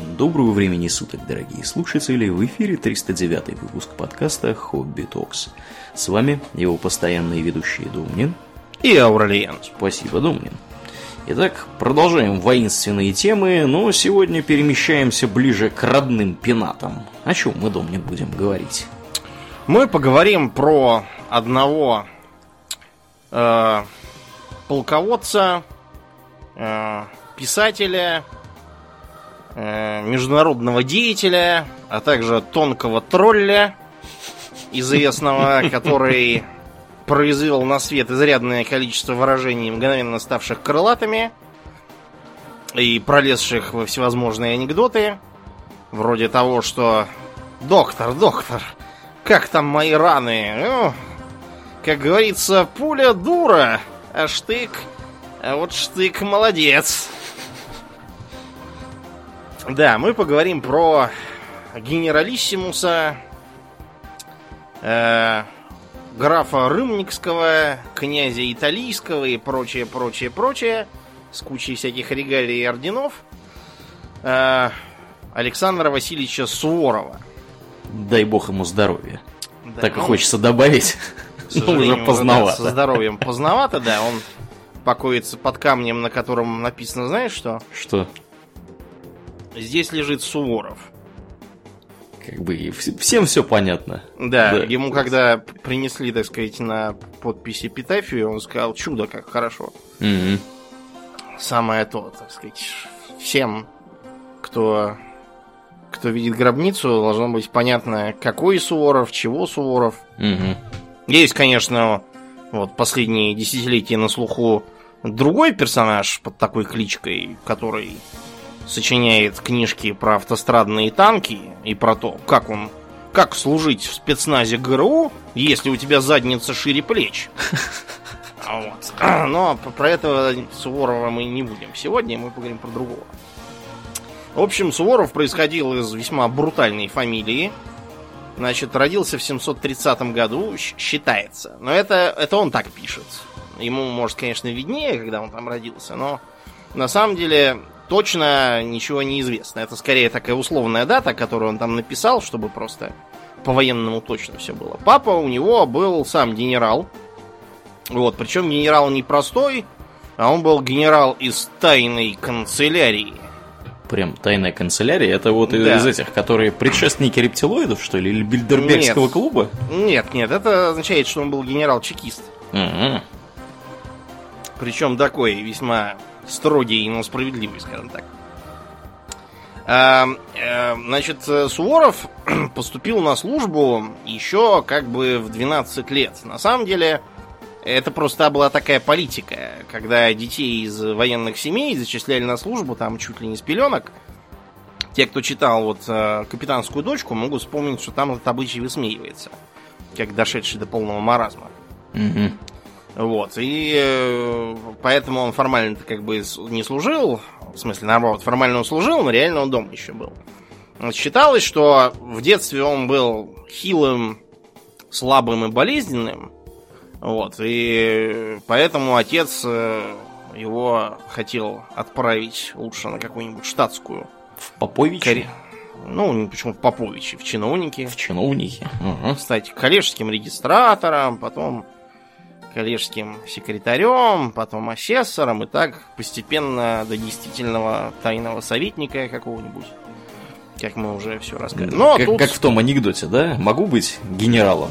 Доброго времени суток, дорогие слушатели! В эфире 309 выпуск подкаста «Хобби Токс». С вами его постоянные ведущие Домнин и Ауралиен. Спасибо, Домнин. Итак, продолжаем воинственные темы, но сегодня перемещаемся ближе к родным пенатам. О чем мы, Домнин, будем говорить? Мы поговорим про одного э, полководца, э, писателя, международного деятеля, а также тонкого тролля, известного, который произвел на свет изрядное количество выражений, мгновенно ставших крылатыми и пролезших во всевозможные анекдоты, вроде того, что «Доктор, доктор, как там мои раны?» ну, Как говорится, пуля дура, а штык... А вот штык молодец. Да, мы поговорим про генералиссимуса, э, графа Рымникского, князя Италийского и прочее, прочее, прочее, с кучей всяких регалий и орденов, э, Александра Васильевича Суворова. Дай бог ему здоровья. Да, так и хочется добавить, но уже поздновато. Со здоровьем поздновато, да, он покоится под камнем, на котором написано, знаешь что? Что? Здесь лежит Суворов. Как бы всем все понятно. Да, да, ему когда принесли, так сказать, на подписи эпитафию, он сказал, чудо, как хорошо. Угу. Самое то, так сказать, всем, кто, кто видит гробницу, должно быть понятно, какой Суворов, чего Суворов. Угу. Есть, конечно, вот последние десятилетия на слуху другой персонаж под такой кличкой, который сочиняет книжки про автострадные танки и про то, как он как служить в спецназе ГРУ, если у тебя задница шире плеч. Вот. Но про этого Суворова мы не будем сегодня, мы поговорим про другого. В общем, Суворов происходил из весьма брутальной фамилии. Значит, родился в 730 году, считается. Но это, это он так пишет. Ему, может, конечно, виднее, когда он там родился, но на самом деле точно ничего не известно. Это скорее такая условная дата, которую он там написал, чтобы просто по-военному точно все было. Папа у него был сам генерал. Вот, причем генерал не простой, а он был генерал из тайной канцелярии. Прям тайная канцелярия? Это вот да. из этих, которые предшественники рептилоидов, что ли, или Бильдербергского нет. клуба? Нет, нет, это означает, что он был генерал-чекист. Угу. Причем такой весьма строгий, но справедливый, скажем так. А, а, значит, Суворов поступил на службу еще как бы в 12 лет. На самом деле, это просто была такая политика, когда детей из военных семей зачисляли на службу, там чуть ли не с пеленок. Те, кто читал вот э, «Капитанскую дочку», могут вспомнить, что там этот обычай высмеивается, как дошедший до полного маразма. Угу. Вот, и э, поэтому он формально как бы не служил, в смысле, наоборот, формально он служил, но реально он дома еще был. Считалось, что в детстве он был хилым, слабым и болезненным, вот, и поэтому отец э, его хотел отправить лучше на какую-нибудь штатскую. В Поповичи? Карь... Ну, почему в Поповичи, в чиновники. В чиновники. Угу. Кстати, коллежским регистратором, потом коллежским секретарем, потом асессором, и так постепенно до действительного тайного советника какого-нибудь. Как мы уже все рассказали. Но как, тут... как в том анекдоте, да? Могу быть генералом.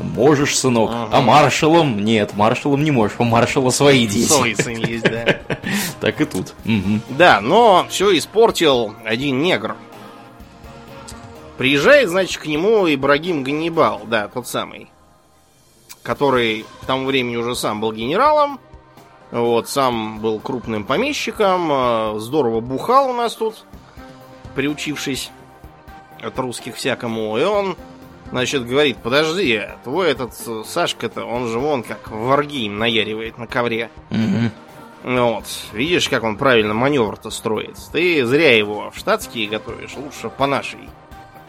Можешь, сынок. Ага. А маршалом? Нет, маршалом не можешь. У маршала свои дети. Свои сын есть, да. Так и тут. Да, но все испортил один негр. Приезжает, значит, к нему Ибрагим Ганнибал, да, тот самый который к тому времени уже сам был генералом, вот, сам был крупным помещиком, э, здорово бухал у нас тут, приучившись от русских всякому, и он, значит, говорит, подожди, твой этот Сашка-то, он же вон как варги наяривает на ковре. Угу. Вот, видишь, как он правильно маневр-то строит. Ты зря его в штатские готовишь, лучше по нашей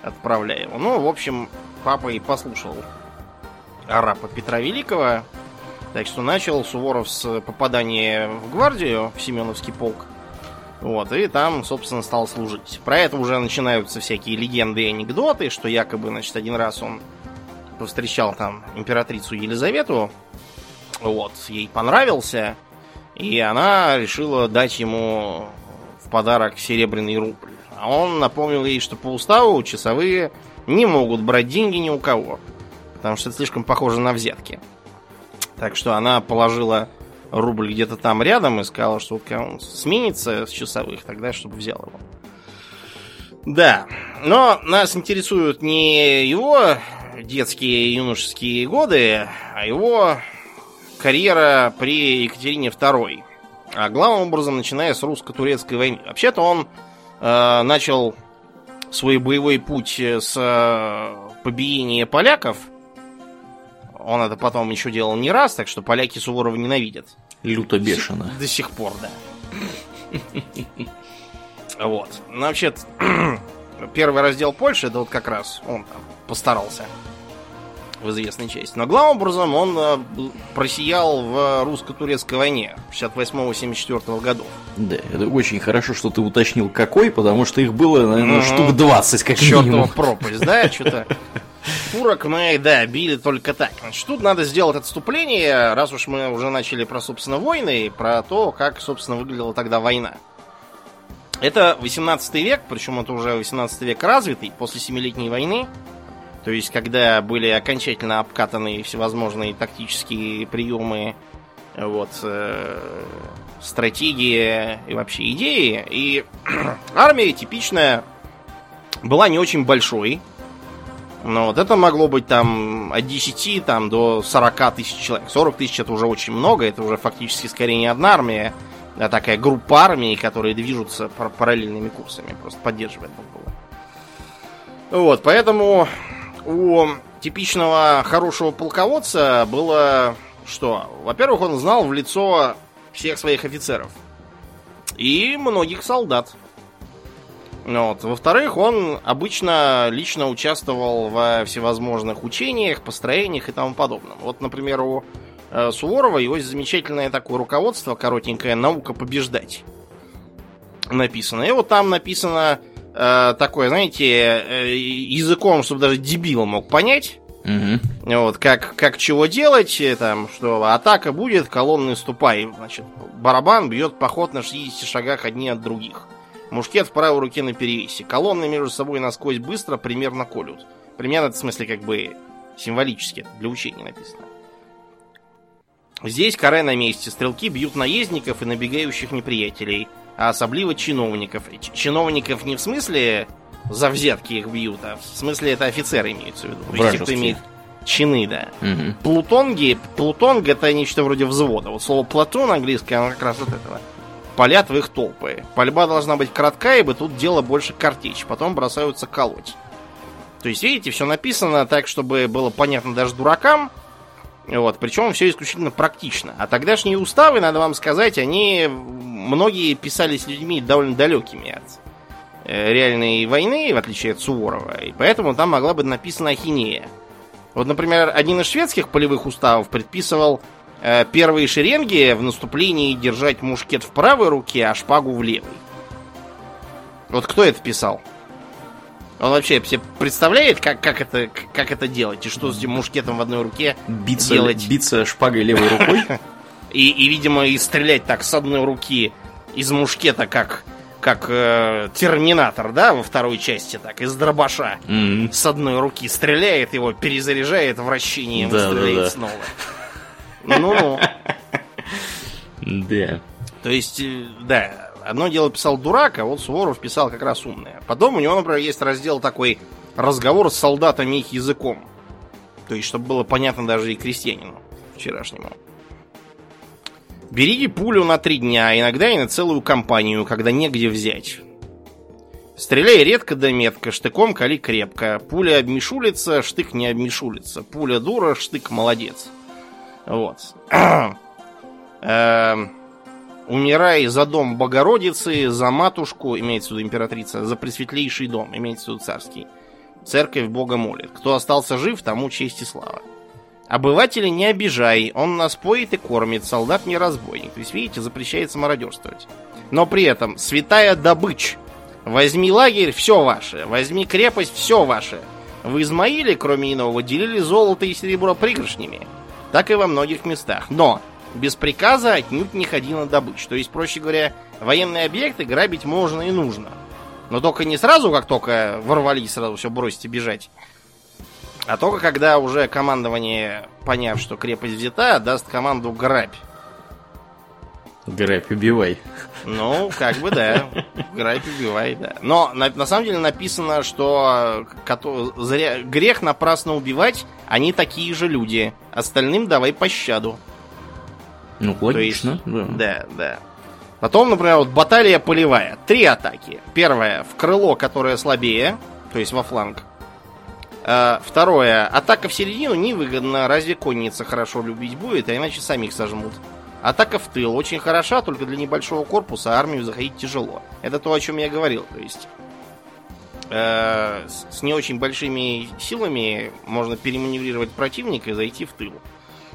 отправляй его. Ну, в общем, папа и послушал арапа Петра Великого. Так что начал Суворов с попадания в гвардию, в Семеновский полк. Вот, и там, собственно, стал служить. Про это уже начинаются всякие легенды и анекдоты, что якобы, значит, один раз он повстречал там императрицу Елизавету, вот, ей понравился, и она решила дать ему в подарок серебряный рубль. А он напомнил ей, что по уставу часовые не могут брать деньги ни у кого, потому что это слишком похоже на взятки. Так что она положила рубль где-то там рядом и сказала, что вот он сменится с часовых, тогда чтобы взял его. Да, но нас интересуют не его детские и юношеские годы, а его карьера при Екатерине II. А главным образом, начиная с русско-турецкой войны. Вообще-то он э, начал свой боевой путь с э, побиения поляков. Он это потом еще делал не раз, так что поляки Суворова ненавидят. Люто бешено. До сих пор, да. Вот. Ну, вообще, первый раздел Польши, это вот как раз он там постарался в известной части. Но главным образом он э, просиял в русско-турецкой войне 68-74 годов. Да, это очень хорошо, что ты уточнил какой, потому что их было, наверное, угу. штук 20 как Чёртова минимум. пропасть, да, что-то... Турок мы, да, били только так. Значит, тут надо сделать отступление, раз уж мы уже начали про, собственно, войны, про то, как, собственно, выглядела тогда война. Это 18 век, причем это уже 18 век развитый, после Семилетней войны. То есть, когда были окончательно обкатаны всевозможные тактические приемы, вот, э, стратегии и вообще идеи. И армия типичная была не очень большой. Но вот это могло быть там от 10 там, до 40 тысяч человек. 40 тысяч это уже очень много, это уже фактически скорее не одна армия, а такая группа армий, которые движутся параллельными курсами, просто поддерживает друг друга. Вот, поэтому у типичного хорошего полководца было что? Во-первых, он знал в лицо всех своих офицеров и многих солдат. Вот. Во-вторых, он обычно лично участвовал во всевозможных учениях, построениях и тому подобном. Вот, например, у э, Суворова его замечательное такое руководство, коротенькое «Наука побеждать» написано. И вот там написано э, такое, знаете, э, языком, чтобы даже дебил мог понять. Угу. Вот, как, как чего делать, э, там, что атака будет, колонны ступай. Значит, барабан бьет поход на 60 шагах одни от других. Мушкет в правой руке на перевесе. Колонны между собой насквозь быстро примерно колют. Примерно, в смысле, как бы символически, для учения написано. Здесь каре на месте. Стрелки бьют наездников и набегающих неприятелей – а особливо чиновников. Чиновников не в смысле за взятки их бьют, а в смысле это офицеры имеются в виду. То есть, кто имеет чины, да. Угу. Плутонги, плутонг это нечто вроде взвода. Вот слово платон английское, оно как раз от этого. Палят в их толпы. Пальба должна быть кратка, ибо тут дело больше картечь. Потом бросаются колоть. То есть, видите, все написано так, чтобы было понятно даже дуракам. Вот, причем все исключительно практично. А тогдашние уставы, надо вам сказать, они многие писались людьми довольно далекими от э, реальной войны, в отличие от Суворова, и поэтому там могла быть написана ахинея. Вот, например, один из шведских полевых уставов предписывал э, первые шеренги в наступлении держать мушкет в правой руке, а шпагу в левой. Вот кто это писал? Он вообще себе представляет, как, как, это, как это делать? И что с этим мушкетом в одной руке биться, делать? Биться шпагой левой рукой? И, и, видимо, и стрелять так с одной руки из мушкета, как, как э, Терминатор, да, во второй части, так, из дробаша. Mm-hmm. С одной руки стреляет, его перезаряжает вращением да, и стреляет да, да. снова. Ну-ну. Да. То есть, э, да, одно дело писал дурак, а вот Суворов писал как раз умное. Потом у него, например, есть раздел такой разговор с солдатами их языком. То есть, чтобы было понятно даже и крестьянину вчерашнему. Бери пулю на три дня, иногда и на целую компанию, когда негде взять. Стреляй редко да метко, штыком кали крепко. Пуля обмешулится, штык не обмешулится. Пуля дура, штык молодец. Вот. Эм, умирай за дом Богородицы, за матушку, имеется в виду императрица, за пресветлейший дом, имеется в виду царский. Церковь Бога молит. Кто остался жив, тому честь и слава. Обывателя не обижай, он нас поет и кормит, солдат не разбойник. То есть, видите, запрещается мародерствовать. но при этом святая добыча. Возьми лагерь, все ваше. Возьми крепость, все ваше. В Измаиле, кроме иного, делили золото и серебро пригоршнями. Так и во многих местах. Но без приказа отнюдь не ходи на добычу. То есть, проще говоря, военные объекты грабить можно и нужно. Но только не сразу, как только ворвались, сразу все бросить и бежать. А только когда уже командование, поняв, что крепость взята, даст команду грабь. Грабь, убивай. Ну, как бы да. Грабь, убивай, да. Но на, на самом деле написано, что кото, зря, грех напрасно убивать, они такие же люди. Остальным давай пощаду. Ну, логично, есть, да. Да, да. Потом, например, вот баталия полевая. Три атаки. Первая в крыло, которое слабее, то есть во фланг. А, второе. Атака в середину невыгодна. Разве конница хорошо любить будет, а иначе сами их сожмут. Атака в тыл очень хороша, только для небольшого корпуса армию заходить тяжело. Это то, о чем я говорил. То есть э, с не очень большими силами можно переманеврировать противника и зайти в тыл.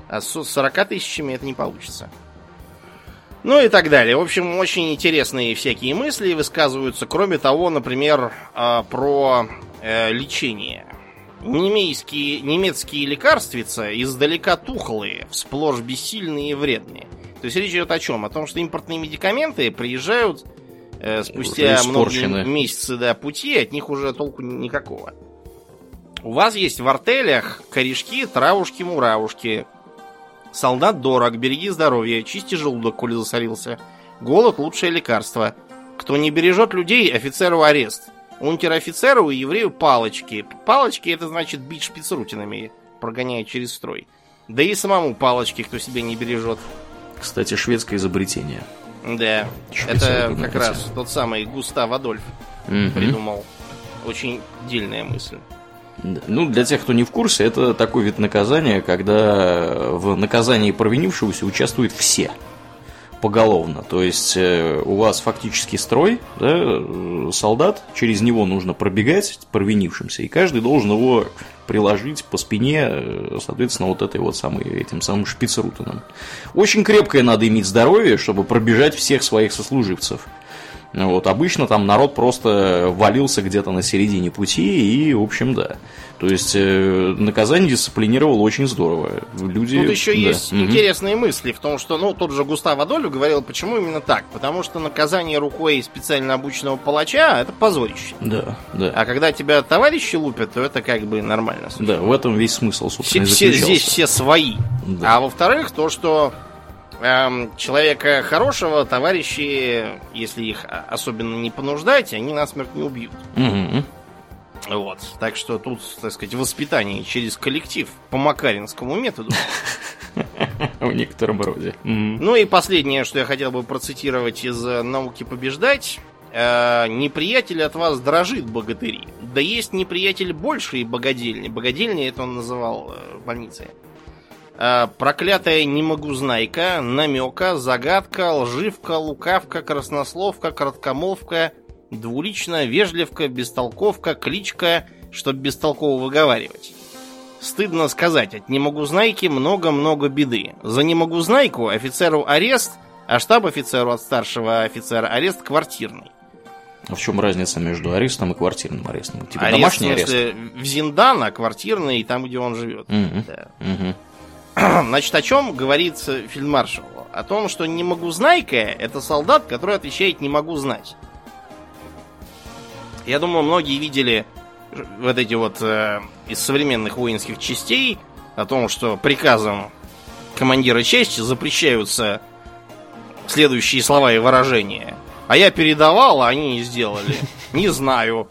А с 40 тысячами это не получится. Ну и так далее. В общем, очень интересные всякие мысли высказываются. Кроме того, например, э, про э, лечение. Немейские, немецкие лекарствица издалека тухлые, сплошь бессильные и вредные. То есть речь идет о чем? О том, что импортные медикаменты приезжают э, спустя многие месяцы до пути, от них уже толку никакого. У вас есть в артелях корешки, травушки, муравушки. Солдат дорог, береги здоровье, чисти желудок, коли засорился. Голод – лучшее лекарство. Кто не бережет людей, офицеру арест. Унтер-офицеру и еврею палочки. Палочки это значит бить шпицрутинами, прогоняя через строй. Да и самому палочки, кто себя не бережет. Кстати, шведское изобретение. Да, это как раз тот самый Густав Адольф угу. придумал. Очень дельная мысль. Ну, для тех, кто не в курсе, это такой вид наказания, когда в наказании провинившегося участвуют все поголовно. То есть э, у вас фактически строй, да, э, солдат, через него нужно пробегать провинившимся, и каждый должен его приложить по спине, э, соответственно, вот этой вот самой, этим самым шпицрутеном. Очень крепкое надо иметь здоровье, чтобы пробежать всех своих сослуживцев. Вот, обычно там народ просто валился где-то на середине пути, и, в общем, да. То есть э, наказание дисциплинировало очень здорово. Люди, Тут еще да. есть угу. интересные мысли в том, что, ну, тот же Густав Адольф говорил, почему именно так. Потому что наказание рукой специально обученного палача это позорище. Да, да. А когда тебя товарищи лупят, то это как бы нормально. Совершенно. Да, в этом весь смысл, собственно, все, все Здесь все свои. Да. А во-вторых, то, что человека хорошего товарищи, если их особенно не понуждать, они насмерть не убьют. Угу. Вот. Так что тут, так сказать, воспитание через коллектив по макаринскому методу. В некотором роде. Ну и последнее, что я хотел бы процитировать из э, «Науки побеждать». Э, неприятель от вас дрожит, богатыри. Да есть неприятель больше и богадельни. Богадельни это он называл э, в больнице. Проклятая не могу знайка, намека, загадка, лживка, лукавка, краснословка, краткомолвка – Двулично, вежливка, бестолковка, кличка, чтоб бестолково выговаривать. Стыдно сказать, от не могу знайки много-много беды. За не могу знайку офицеру арест, а штаб-офицеру от старшего офицера арест квартирный. А в чем разница между арестом и квартирным арестом? Типа арест, домашний арест? В Зиндан, а квартирный там, где он живет. Угу. Да. Угу. Значит, о чем говорит фельдмаршал? О том, что не могу знайка это солдат, который отвечает не могу знать. Я думаю, многие видели вот эти вот э, из современных воинских частей о том, что приказом командира части запрещаются следующие слова и выражения. А я передавал, а они не сделали. Не знаю.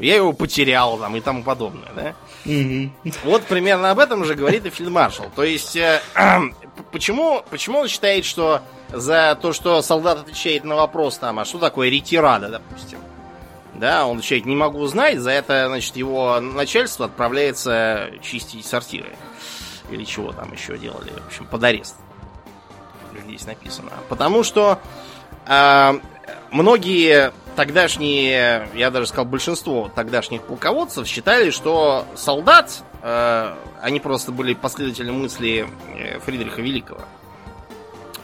Я его потерял там и тому подобное, да? Вот примерно об этом же говорит и фельдмаршал. То есть, э, почему, почему он считает, что за то, что солдат отвечает на вопрос там, а что такое ретирада, допустим, да, он отвечает, не могу узнать, за это, значит, его начальство отправляется чистить сортиры. Или чего там еще делали, в общем, под арест. Здесь написано. Потому что э, многие тогдашние, я даже сказал, большинство тогдашних полководцев считали, что солдат, э, они просто были последователи мысли э, Фридриха Великого.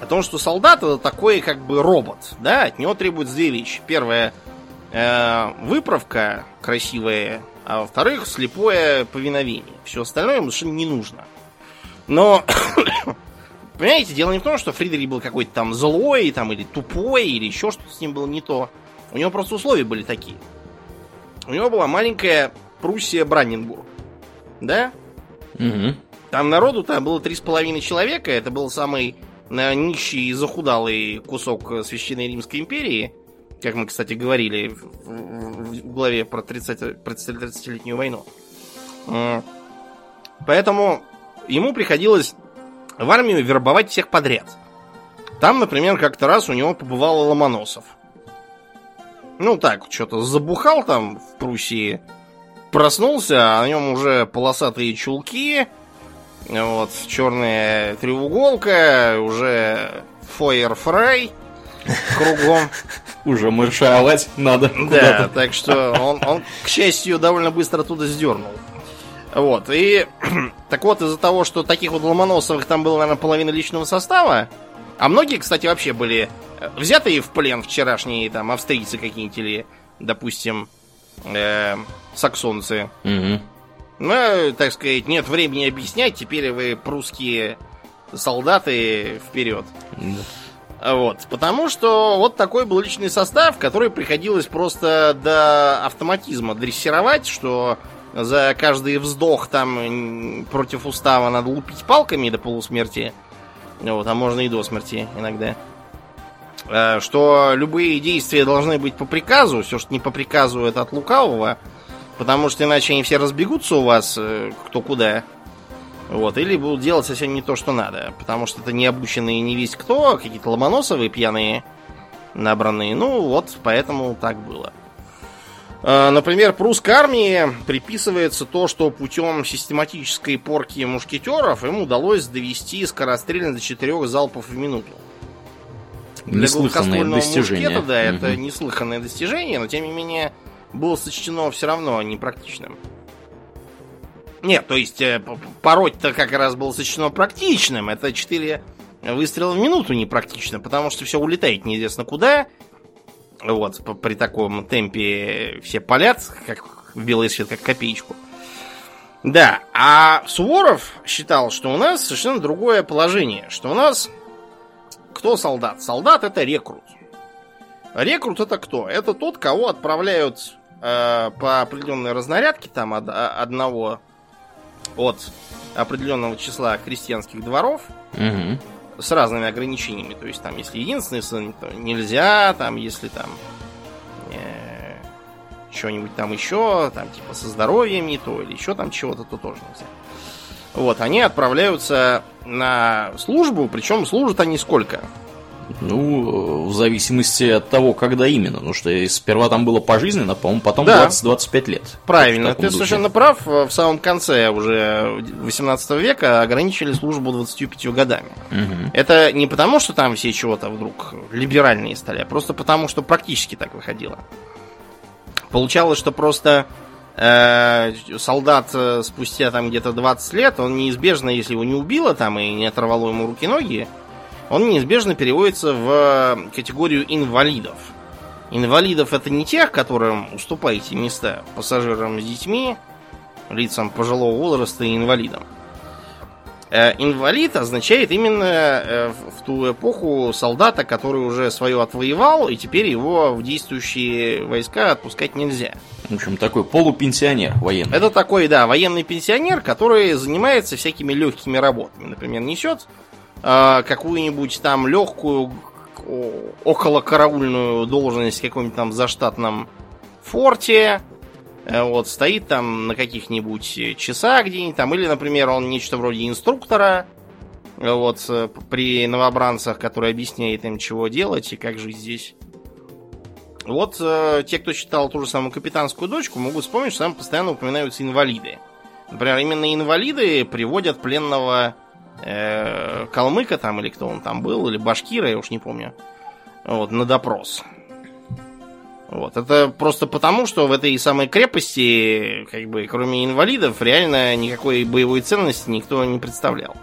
о том, что солдат это такой как бы робот, да, от него требуется две вещи. Первое, э, выправка красивая, а во-вторых, слепое повиновение. Все остальное ему совершенно не нужно. Но, понимаете, дело не в том, что Фридрих был какой-то там злой, там, или тупой, или еще что-то с ним было не то. У него просто условия были такие. У него была маленькая Пруссия Бранненбург. Да? Угу. Там народу там было три с половиной человека. Это был самый на нищий и захудалый кусок Священной Римской империи. Как мы, кстати, говорили в, в, в главе про 30-летнюю войну. Поэтому ему приходилось в армию вербовать всех подряд. Там, например, как-то раз у него побывал Ломоносов. Ну так, что-то забухал там в Пруссии, проснулся, а на нем уже полосатые чулки, вот, черная треуголка, уже фойер-фрай кругом. Уже маршировать надо. Да, так что он, он, к счастью, довольно быстро оттуда сдернул. Вот, и так вот, из-за того, что таких вот Ломоносовых там было, наверное, половина личного состава, а многие, кстати, вообще были взятые в плен вчерашние там австрийцы какие-нибудь или, допустим, э, саксонцы. Угу. Ну, так сказать, нет времени объяснять, теперь вы прусские солдаты вперед. Да. Вот, потому что вот такой был личный состав, который приходилось просто до автоматизма дрессировать, что за каждый вздох там против устава надо лупить палками до полусмерти. Вот, а можно и до смерти иногда. Э, что любые действия должны быть по приказу, все, что не по приказу, это от лукавого, потому что иначе они все разбегутся у вас э, кто куда. Вот, или будут делать совсем не то, что надо, потому что это не обученные не весь кто, какие-то ломоносовые пьяные набранные. Ну, вот, поэтому так было. Э, например, прусской армии приписывается то, что путем систематической порки мушкетеров им удалось довести скорострельность до 4 залпов в минуту. Для Неслыханное достижение. Мушкета, да, угу. это неслыханное достижение, но тем не менее было сочтено все равно непрактичным. Нет, то есть э, пороть-то как раз было сочтено практичным. Это 4 выстрела в минуту непрактично, потому что все улетает неизвестно куда. Вот, при таком темпе все палят, как в белый свет, как копеечку. Да, а Суворов считал, что у нас совершенно другое положение, что у нас кто солдат? Солдат это рекрут. Рекрут это кто? Это тот, кого отправляют э, по определенной разнарядке, там от, а, одного от определенного числа крестьянских дворов угу. С разными ограничениями. То есть там, если единственный сын, то нельзя, там, если там э, что-нибудь там еще, там, типа со здоровьем не то, или еще там чего-то, то тоже нельзя. Вот, они отправляются на службу, причем служат они сколько? Ну, в зависимости от того, когда именно. Ну что сперва там было пожизненно, по-моему, потом да. 20-25 лет. Правильно, ты духе. совершенно прав. В самом конце уже 18 века ограничили службу 25 годами. Угу. Это не потому, что там все чего-то вдруг либеральные стали, а просто потому, что практически так выходило. Получалось, что просто э, солдат э, спустя там где-то 20 лет, он неизбежно, если его не убило там и не оторвало ему руки-ноги, он неизбежно переводится в категорию инвалидов. Инвалидов это не тех, которым уступаете места пассажирам с детьми, лицам пожилого возраста и инвалидам. Э, инвалид означает именно э, в ту эпоху солдата, который уже свое отвоевал, и теперь его в действующие войска отпускать нельзя. В общем, такой полупенсионер военный. Это такой, да, военный пенсионер, который занимается всякими легкими работами. Например, несет какую-нибудь там легкую около караульную должность в каком-нибудь там заштатном форте, Э, вот, стоит там на каких-нибудь э, часах где-нибудь там, или, например, он нечто вроде инструктора, э, вот, при новобранцах, который объясняет им, чего делать и как жить здесь. Вот те, кто читал ту же самую капитанскую дочку, могут вспомнить, что там постоянно упоминаются инвалиды. Например, именно инвалиды приводят пленного э, калмыка там, или кто он там был, или башкира, я уж не помню, вот, на допрос. Вот. Это просто потому, что в этой самой крепости, как бы, кроме инвалидов, реально никакой боевой ценности никто не представлял.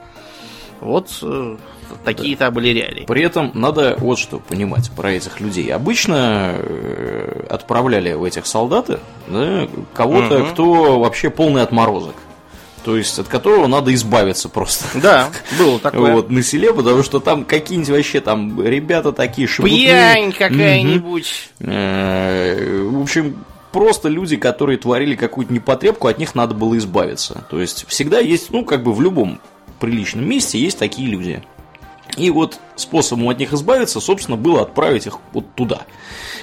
Вот э, такие-то были реалии. При этом надо вот что понимать про этих людей. Обычно э, отправляли в этих солдаты да, кого-то, Мгм. кто вообще полный отморозок. То есть от которого надо избавиться просто. Да, было такое. Вот, на селе, потому что там какие-нибудь вообще там ребята такие шебутные. Пьянь какая-нибудь. Э, В общем, просто люди, которые творили какую-то непотребку, от них надо было избавиться. То есть всегда есть, ну, как бы в любом приличном месте есть такие люди. И вот способом от них избавиться, собственно, было отправить их вот туда.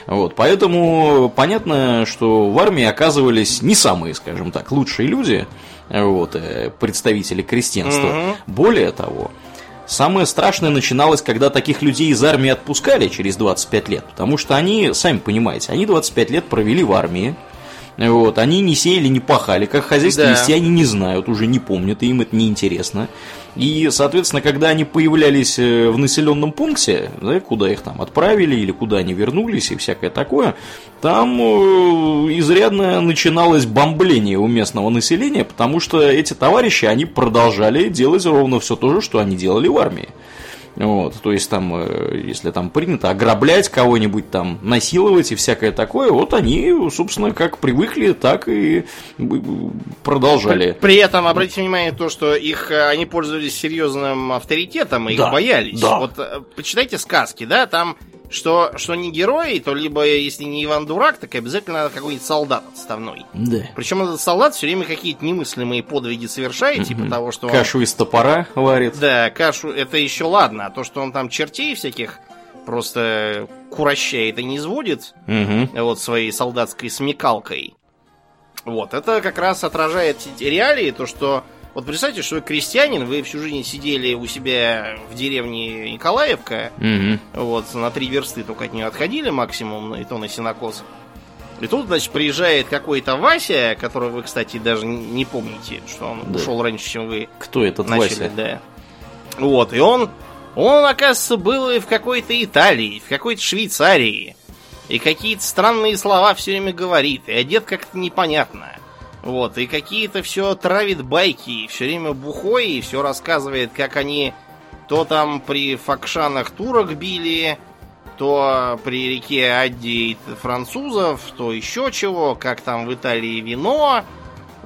Вот, поэтому понятно, что в армии оказывались не самые, скажем так, лучшие люди, вот, э, представители крестьянства. Мгм. Более того, самое страшное начиналось, когда таких людей из армии отпускали через 25 лет, потому что они, сами понимаете, они 25 лет провели в армии, вот, они не сеяли, не пахали, как хозяйство Да. вести они не знают, уже не помнят, и им это неинтересно. И, соответственно, когда они появлялись э, в населенном пункте, да, куда их там отправили или куда они вернулись и всякое такое, там э, изрядно начиналось бомбление у местного населения, потому что эти товарищи, они продолжали делать ровно все то же, что они делали в армии. Вот, то есть там, э, если там принято ограблять кого-нибудь там, насиловать и всякое такое, вот они, собственно, как привыкли, так и э, продолжали. При этом обратите внимание то, что их э, они пользовались серьезным авторитетом и их Да, боялись. да. Вот почитайте сказки, да, там что, что не герои, то либо если не Иван Дурак, так обязательно какой-нибудь солдат отставной. Да. Причем этот солдат все время какие-то немыслимые подвиги совершает, типа того, что он- Кашу из топора варит. Да, кашу это еще ладно, а то, что он там чертей всяких просто курощает и не изводит, Мгм. вот своей солдатской смекалкой. Вот, это как раз отражает реалии, то, что... Вот представьте, что вы крестьянин, вы всю жизнь сидели у себя в деревне Николаевка, Мгм. вот, на три версты только от нее отходили максимум, и то на сенокос. И тут, значит, приезжает какой-то Вася, которого вы, кстати, даже не помните, что он Да. ушел раньше, чем вы Кто этот начали, Вася? да. Вот, и он, он, оказывается, был и в какой-то Италии, в какой-то Швейцарии. И какие-то странные слова все время говорит, и одет как-то непонятно. Вот, и какие-то все травит байки, все время бухой, и все рассказывает, как они то там при Факшанах турок били, то при реке Адди французов, то еще чего, как там в Италии вино,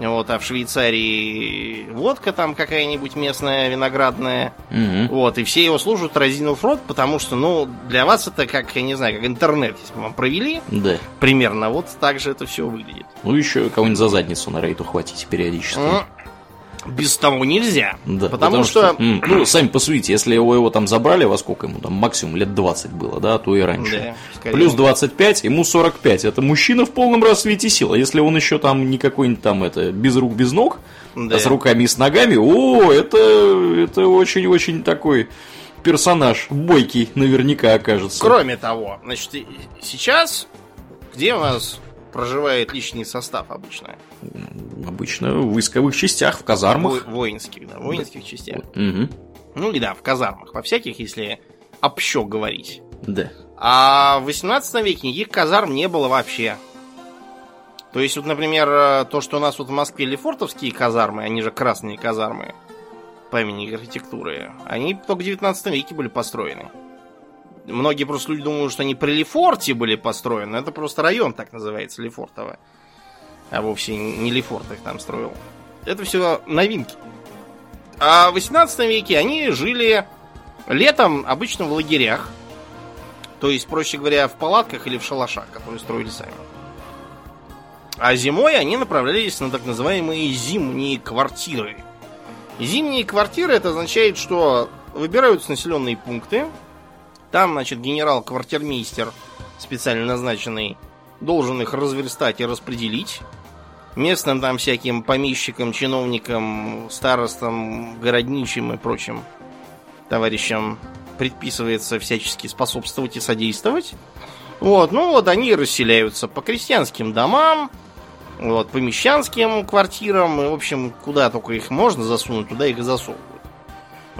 вот, а в Швейцарии водка там какая-нибудь местная виноградная. Мгм. Вот, и все его служат разинув рот, потому что, ну, для вас это как, я не знаю, как интернет, если бы вам провели, Да. примерно, вот так же это все выглядит. Ну, еще кого-нибудь за задницу на рейд ухватить периодически. М, Без того нельзя. Да, потому, что... м, ну, сами посудите, если его, его там забрали, во сколько ему там максимум лет 20 было, да, а то и раньше. Да. Плюс 25, ему 45. Это мужчина в полном расцвете сил. А если он еще там не какой-нибудь там это без рук, без ног, Да. а с руками и с ногами, о, это, это очень-очень такой персонаж бойкий наверняка окажется. Кроме того, значит, сейчас, где у нас проживает личный состав обычно? Обычно в войсковых частях, в казармах. Во- воинских, да, воинских частях. Мгм. Ну и да, в казармах, во всяких, если общо говорить. Да. А в 18 веке никаких казарм не было вообще. То есть, вот, например, э, то, что у нас вот в Москве лефортовские казармы, они же красные казармы, памятник архитектуры, они только в 19 веке были построены. Многие просто люди думают, что они при Лефорте были построены. Это просто район так называется, Лефортово. А вовсе не Лефорт их там строил. Это все новинки. А в 18 веке они жили летом обычно в лагерях. То есть, проще говоря, в палатках или в шалашах, которые строили сами. А зимой они направлялись на так называемые зимние квартиры. Зимние квартиры это означает, что выбираются населенные пункты. Там, значит, генерал-квартирмейстер, специально назначенный, должен их разверстать и распределить. Местным там всяким помещикам, чиновникам, старостам, городничим и прочим товарищам предписывается всячески способствовать и содействовать. Вот, ну вот они расселяются по крестьянским домам, вот, по мещанским квартирам, и, в общем, куда только их можно засунуть, туда их и засовывают.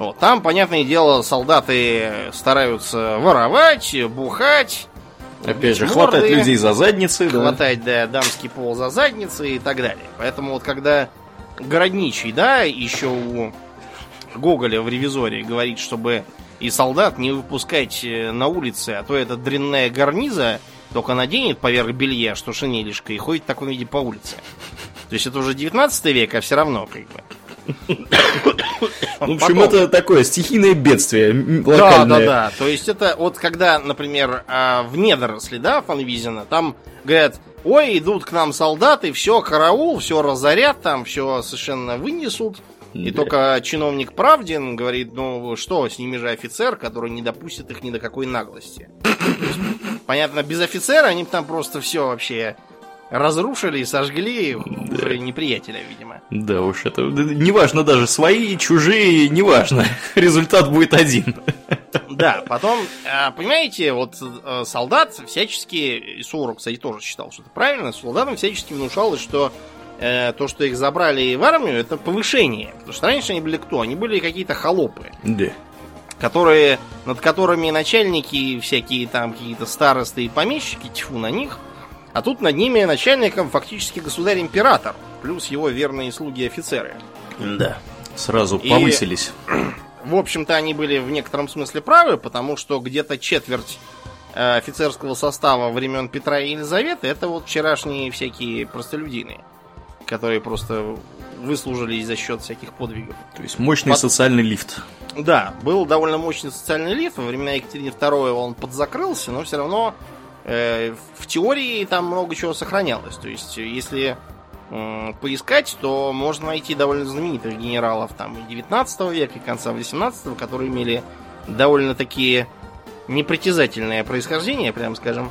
Вот, там, понятное дело, солдаты стараются воровать, бухать, Опять же, морды, людей за задницы, да. хватать, да, дамский пол за задницы и так далее. Поэтому вот когда городничий, да, еще у Гоголя в ревизоре говорит, чтобы и солдат не выпускать э, на улице, а то эта дрянная гарниза только наденет поверх белья, что шинелишка, и ходит в таком виде по улице. То есть это уже 19 век, а все равно как бы. В общем, Потом... это такое стихийное бедствие локальное. Да, да, да. То есть это вот когда, например, а, в недоросли, да, Фанвизина, там говорят, ой, идут к нам солдаты, все, караул, все разорят, там все совершенно вынесут. И только чиновник Правдин говорит, ну что, с ними же офицер, который не допустит их ни до какой наглости. Понятно, без офицера они там просто все вообще разрушили и сожгли да. уже неприятеля, видимо. Да уж, это неважно даже, свои, чужие, неважно. Результат будет один. Да, потом, а, понимаете, вот э, солдат всячески, и Суворов, кстати, тоже считал, что это правильно, солдатам всячески внушалось, что э, то, что их забрали в армию, это повышение. Потому что раньше они были кто? Они были какие-то холопы. Да. Которые, над которыми начальники, всякие там какие-то старосты и помещики, тьфу на них. А тут над ними начальником фактически государь-император, плюс его верные слуги-офицеры. Да. Сразу повысились. И, в общем-то, они были в некотором смысле правы, потому что где-то четверть э, офицерского состава времен Петра и Елизаветы это вот вчерашние всякие простолюдины которые просто выслужились за счет всяких подвигов. То есть мощный Под... социальный лифт. Да, был довольно мощный социальный лифт. Во времена Екатерины II он подзакрылся, но все равно в теории там много чего сохранялось. То есть, если э, поискать, то можно найти довольно знаменитых генералов там и 19 века, и конца 18 которые имели довольно такие непритязательное происхождение, прям скажем.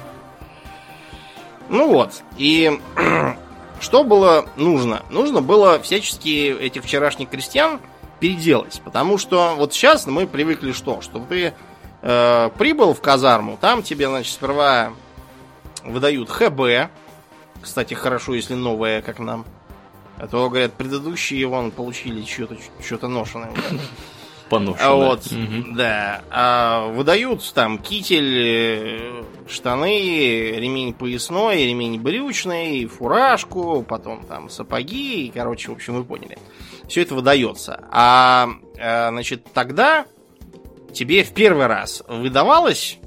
Ну вот, и Что было нужно? Нужно было всячески этих вчерашних крестьян переделать. Потому что вот сейчас мы привыкли что? Что ты э, прибыл в казарму, там тебе, значит, сперва выдают ХБ. Кстати, хорошо, если новое, как нам. А то, говорят, предыдущие вон получили что-то что ношенное поношенная. Вот, угу. да. А выдают там китель, э, штаны, ремень поясной, ремень брючный, фуражку, потом там сапоги, и, короче, в общем, вы поняли. Все это выдается. А, а значит, тогда тебе в первый раз выдавалось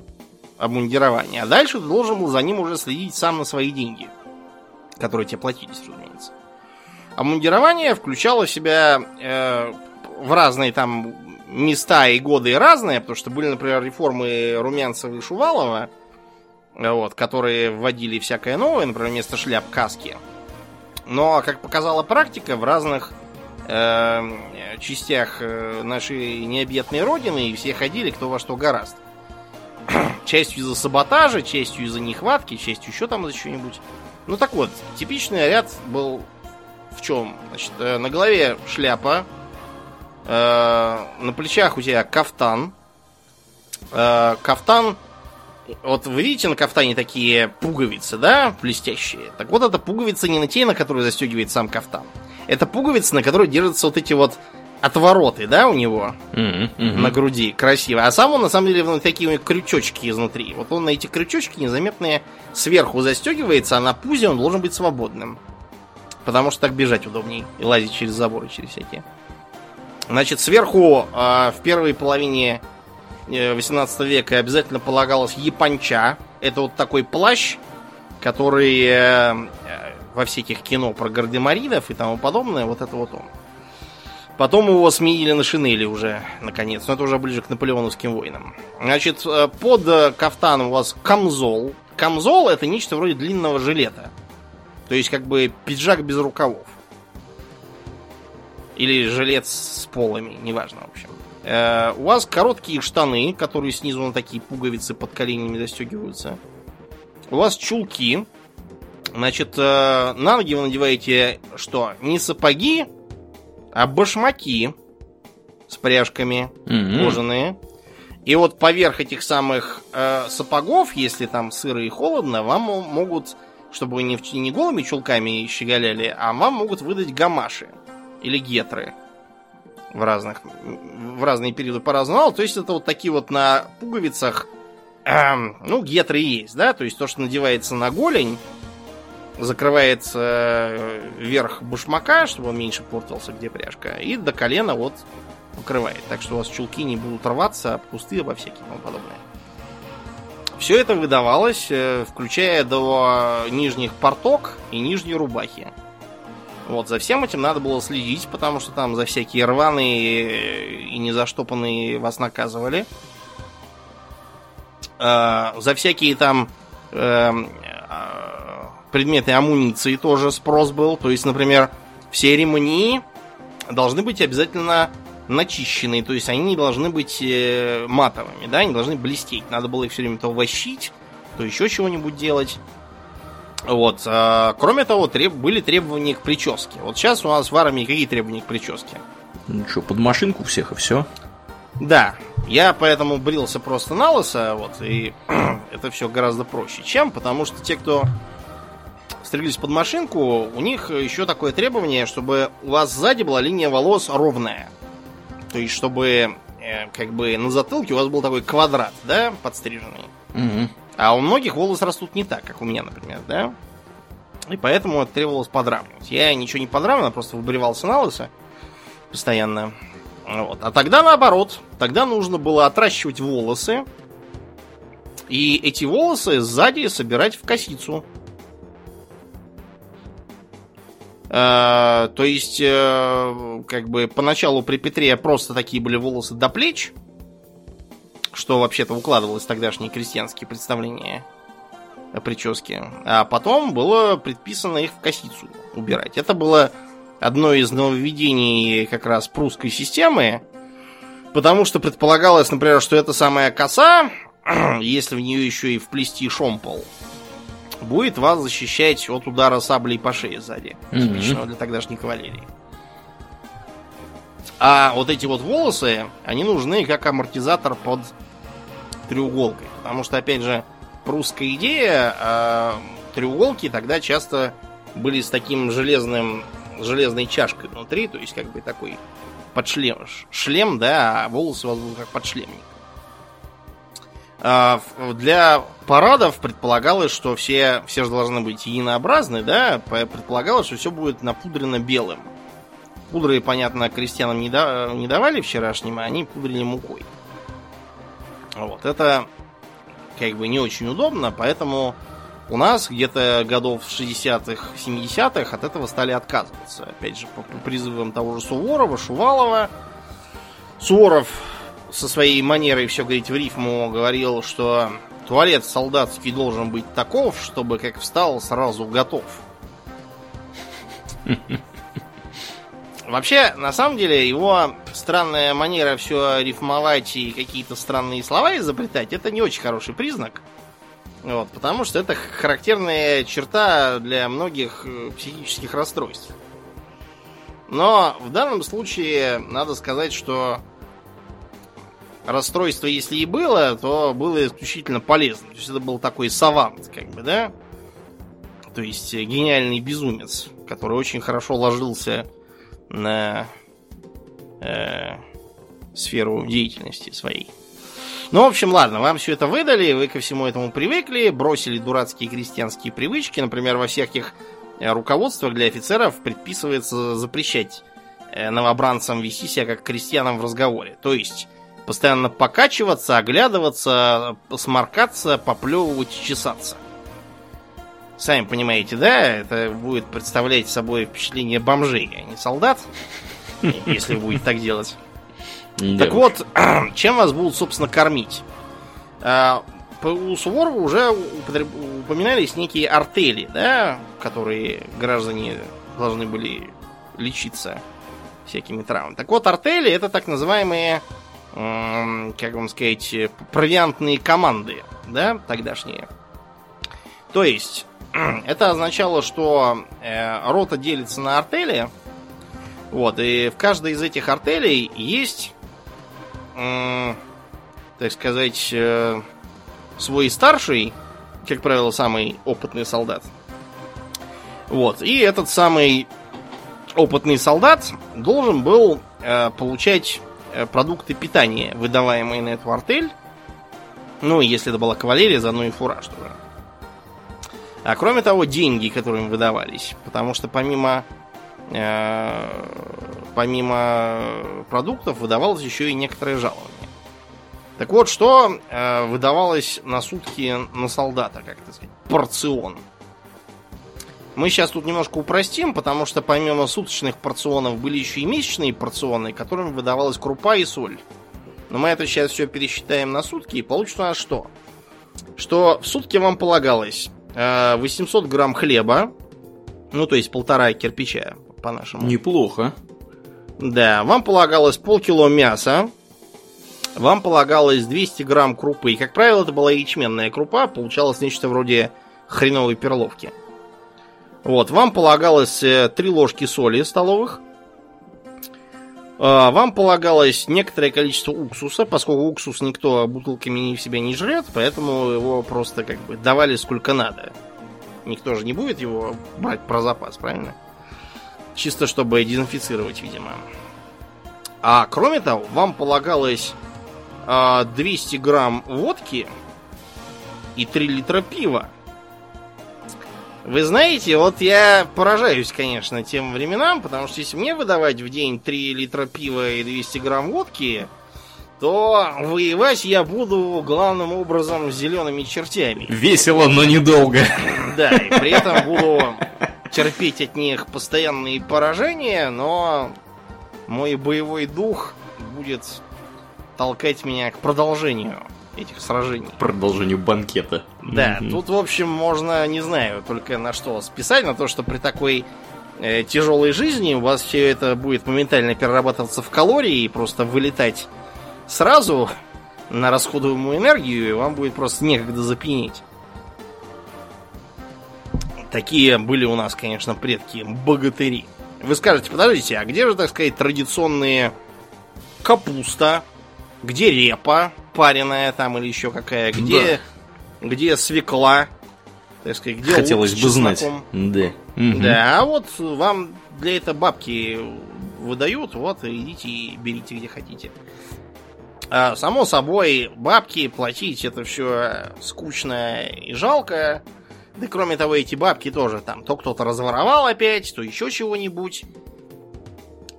обмундирование, а дальше ты должен был за ним уже следить сам на свои деньги, которые тебе платились, разумеется. Обмундирование включало в себя э, в разные там места и годы разные, потому что были, например, реформы Румянцева и Шувалова, вот, которые вводили всякое новое, например, вместо шляп каски. Но, как показала практика, в разных э, частях э, нашей необъятной родины все ходили кто во что гораст. частью из-за саботажа, частью из-за нехватки, частью еще там за что-нибудь. Ну так вот, типичный ряд был в чем? Значит, э, на голове шляпа, Э, на плечах у тебя кафтан. Э, кафтан, вот вы видите на кафтане такие пуговицы, да, блестящие. Так вот, это пуговица не на те, на которые застегивает сам кафтан. Это пуговица, на которой держатся вот эти вот отвороты, да, у него mm-hmm, mm-hmm. на груди, красиво. А сам он, на самом деле, на такие у него крючочки изнутри. Вот он на эти крючочки незаметные сверху застегивается, а на пузе он должен быть свободным. Потому что так бежать удобней и лазить через заборы, через всякие. Значит, сверху э, в первой половине 18 э, века обязательно полагалась японча. Это вот такой плащ, который э, во всяких кино про гардемаринов и тому подобное, вот это вот он. Потом его сменили на шинели уже, наконец. Но это уже ближе к наполеоновским войнам. Значит, э, под кафтаном у вас камзол. Камзол это нечто вроде длинного жилета. То есть, как бы пиджак без рукавов. Или жилет с полами, неважно, в общем. Э, у вас короткие штаны, которые снизу на такие пуговицы под коленями застегиваются. У вас чулки. Значит, э, на ноги вы надеваете что? Не сапоги, а башмаки с пряжками mm-hmm. кожаные. И вот поверх этих самых э, сапогов, если там сыро и холодно, вам могут, чтобы вы не, не голыми чулками щеголяли, а вам могут выдать гамаши или гетры в разных в разные периоды по-разному. То есть это вот такие вот на пуговицах, эм, ну, гетры есть, да, то есть то, что надевается на голень, закрывается э, верх башмака, чтобы он меньше портился, где пряжка, и до колена вот покрывает. Так что у вас чулки не будут рваться, об кусты, обо всякие тому подобное. Все это выдавалось, э, включая до нижних порток и нижней рубахи. Вот, за всем этим надо было следить, потому что там за всякие рваные и незаштопанные вас наказывали. А, за всякие там эм, а, предметы амуниции тоже спрос был. То есть, например, все ремни должны быть обязательно начищенные, то есть они не должны быть э, матовыми, да, они должны блестеть. Надо было их все время то вощить, то еще чего-нибудь делать. Вот. А, кроме того, треб... были требования к прическе. Вот сейчас у нас в армии какие требования к прическе? Ну что, под машинку всех и все? Да. Я поэтому брился просто на лысо, вот, и это все гораздо проще. Чем? Потому что те, кто стреглись под машинку, у них еще такое требование, чтобы у вас сзади была линия волос ровная. То есть, чтобы э, как бы на затылке у вас был такой квадрат, да, подстриженный. Угу. А у многих волосы растут не так, как у меня, например, да? И поэтому это требовалось подравнивать. Я ничего не подравнивал, просто выбривался на лысо постоянно. Вот. А тогда наоборот. Тогда нужно было отращивать волосы. И эти волосы сзади собирать в косицу. То есть, э, как бы поначалу при Петре просто такие были волосы до плеч, что вообще-то укладывалось в тогдашние крестьянские представления о прическе. А потом было предписано их в косицу убирать. Это было одно из нововведений как раз прусской системы, потому что предполагалось, например, что эта самая коса, если в нее еще и вплести шомпол, будет вас защищать от удара саблей по шее сзади, типичного для тогдашней кавалерии. А вот эти вот волосы, они нужны как амортизатор под треуголкой. Потому что, опять же, прусская идея, а треуголки тогда часто были с таким железным, железной чашкой внутри, то есть как бы такой под шлем. Шлем, да, а волосы у вас будут как подшлемник. А, для парадов предполагалось, что все, все же должны быть единообразны, да, предполагалось, что все будет напудрено белым. Пудры, понятно, крестьянам не, да, не давали вчерашним, а они пудрили мукой. Вот, это как бы не очень удобно, поэтому у нас где-то годов 60-х, 70-х от этого стали отказываться. Опять же, по призывам того же Суворова, Шувалова. Суворов со своей манерой все говорить в рифму говорил, что туалет солдатский должен быть таков, чтобы как встал, сразу готов. Вообще, на самом деле, его странная манера все рифмовать и какие-то странные слова изобретать, это не очень хороший признак. Вот, потому что это характерная черта для многих э, психических расстройств. Но в данном случае надо сказать, что расстройство, если и было, то было исключительно полезно. То есть это был такой савант, как бы, да? То есть гениальный безумец, который очень хорошо ложился на э, сферу деятельности своей. Ну, в общем, ладно, вам все это выдали, вы ко всему этому привыкли, бросили дурацкие крестьянские привычки. Например, во всяких э, руководствах для офицеров предписывается запрещать э, новобранцам вести себя как крестьянам в разговоре. То есть Постоянно покачиваться, оглядываться, сморкаться, поплевывать чесаться. Сами понимаете, да? Это будет представлять собой впечатление бомжей, а не солдат. Если будет так делать. Так вот, чем вас будут, собственно, кормить? А, у Суворова уже упоминались некие артели, да, которые граждане должны были лечиться всякими травмами. Так вот, артели это так называемые как вам сказать, провиантные команды, да, тогдашние. То есть, это означало, что э, рота делится на артели, вот, и в каждой из этих артелей есть, э, так сказать, э, свой старший, как правило, самый опытный солдат. Вот, и этот самый опытный солдат должен был э, получать Э, продукты питания, выдаваемые на эту артель. Ну, если это была кавалерия, заодно и фураж тоже. А кроме того, деньги, которые им выдавались. Потому что помимо э, помимо продуктов выдавалось еще и некоторое жалование. Так вот, что э, выдавалось на сутки на солдата, как это сказать, порцион. Мы сейчас тут немножко упростим, потому что помимо суточных порционов были еще и месячные порционы, которым выдавалась крупа и соль. Но мы это сейчас все пересчитаем на сутки, и получится у нас что? Что в сутки вам полагалось 800 э, грамм хлеба, ну то есть полтора кирпича по-нашему. Неплохо. Да, вам полагалось полкило мяса, вам полагалось 200 грамм крупы. И, как правило, это была ячменная крупа, получалось нечто вроде хреновой перловки. Вот, вам полагалось 3 э, ложки соли столовых. А, вам полагалось некоторое количество уксуса, поскольку уксус никто бутылками в себя не жрет, поэтому его просто как бы давали сколько надо. Никто же не будет его брать про запас, правильно? Чисто чтобы дезинфицировать, видимо. А кроме того, вам полагалось 200 грамм водки и 3 литра пива. Вы знаете, вот я поражаюсь, конечно, тем временам, потому что если мне выдавать в день 3 литра пива и 200 грамм водки, то воевать я буду главным образом с зелеными чертями. Весело, но недолго. Да, и при этом буду терпеть от них постоянные поражения, но мой боевой дух будет толкать меня к продолжению этих сражений. Продолжению банкета. Да, mm-hmm. тут, в общем, можно, не знаю, только на что списать, на то, что при такой э, тяжелой жизни у вас все это будет моментально перерабатываться в калории и просто вылетать сразу на расходуемую энергию, и вам будет просто некогда запьянеть. Такие были у нас, конечно, предки богатыри. Вы скажете, подождите, а где же, так сказать, традиционные капуста, где репа пареная там или еще какая, где, да. где свекла, так сказать, где Хотелось бы знать. Да. Угу. Да, а вот вам для этого бабки выдают, вот идите и берите где хотите. А, само собой, бабки платить это все скучно и жалко. Да кроме того, эти бабки тоже там то кто-то разворовал опять, то еще чего-нибудь.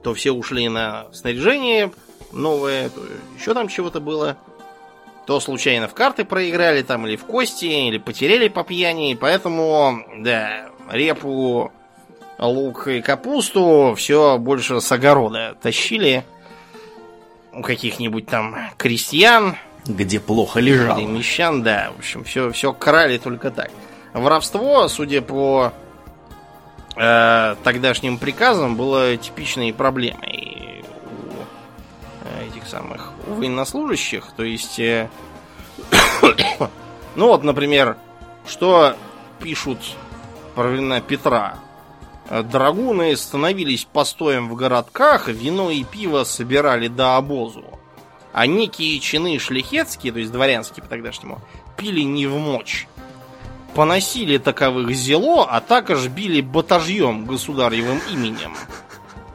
То все ушли на снаряжение новое, то еще там чего-то было. То случайно в карты проиграли там, или в кости, или потеряли по пьяни. Поэтому, да, репу, лук и капусту все больше с огорода тащили у каких-нибудь там крестьян. Где плохо лежал. Или мещан, да. В общем, все, все крали только так. Воровство, судя по э, тогдашним приказам, было типичной проблемой этих самых военнослужащих. То есть, э, ну вот, например, что пишут про времена Петра. Драгуны становились постоем в городках, вино и пиво собирали до обозу. А некие чины шляхетские, то есть дворянские по тогдашнему, пили не в мочь поносили таковых зело, а також били батажьем государевым именем.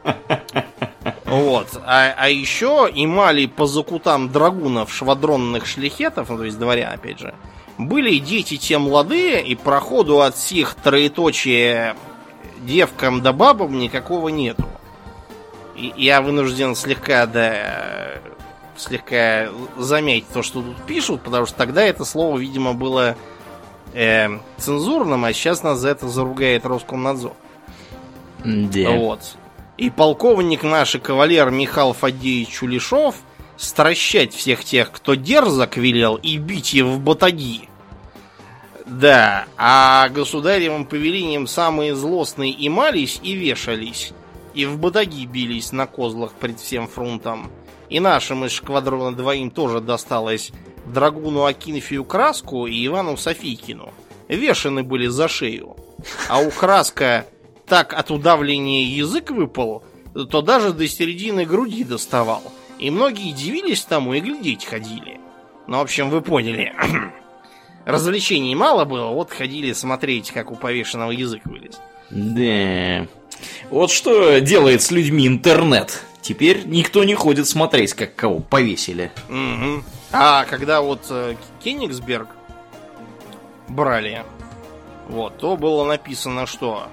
Вот. А, а еще имали по закутам драгунов швадронных шляхетов, ну, то есть дворян, опять же, были дети те молодые, и проходу от всех троеточия девкам да бабам никакого нету. И я вынужден слегка, да, слегка замять то, что тут пишут, потому что тогда это слово, видимо, было э, цензурным, а сейчас нас за это заругает Роскомнадзор. Да. Вот. И полковник наш и кавалер Михаил Фадеевич Чулешов стращать всех тех, кто дерзок велел, и бить их в батаги. Да, а государевым повелением самые злостные и мались, и вешались, и в батаги бились на козлах пред всем фронтом. И нашим из шквадрона двоим тоже досталось Драгуну Акинфию Краску и Ивану Софийкину. Вешаны были за шею. А у Краска так от удавления язык выпал, то даже до середины груди доставал. И многие дивились тому и глядеть ходили. Ну, в общем, вы поняли. Развлечений мало было, вот ходили смотреть, как у повешенного язык вылез. Да. Вот что делает с людьми интернет. Теперь никто не ходит смотреть, как кого повесили. Угу. А когда вот э, Кенигсберг брали, вот, то было написано, что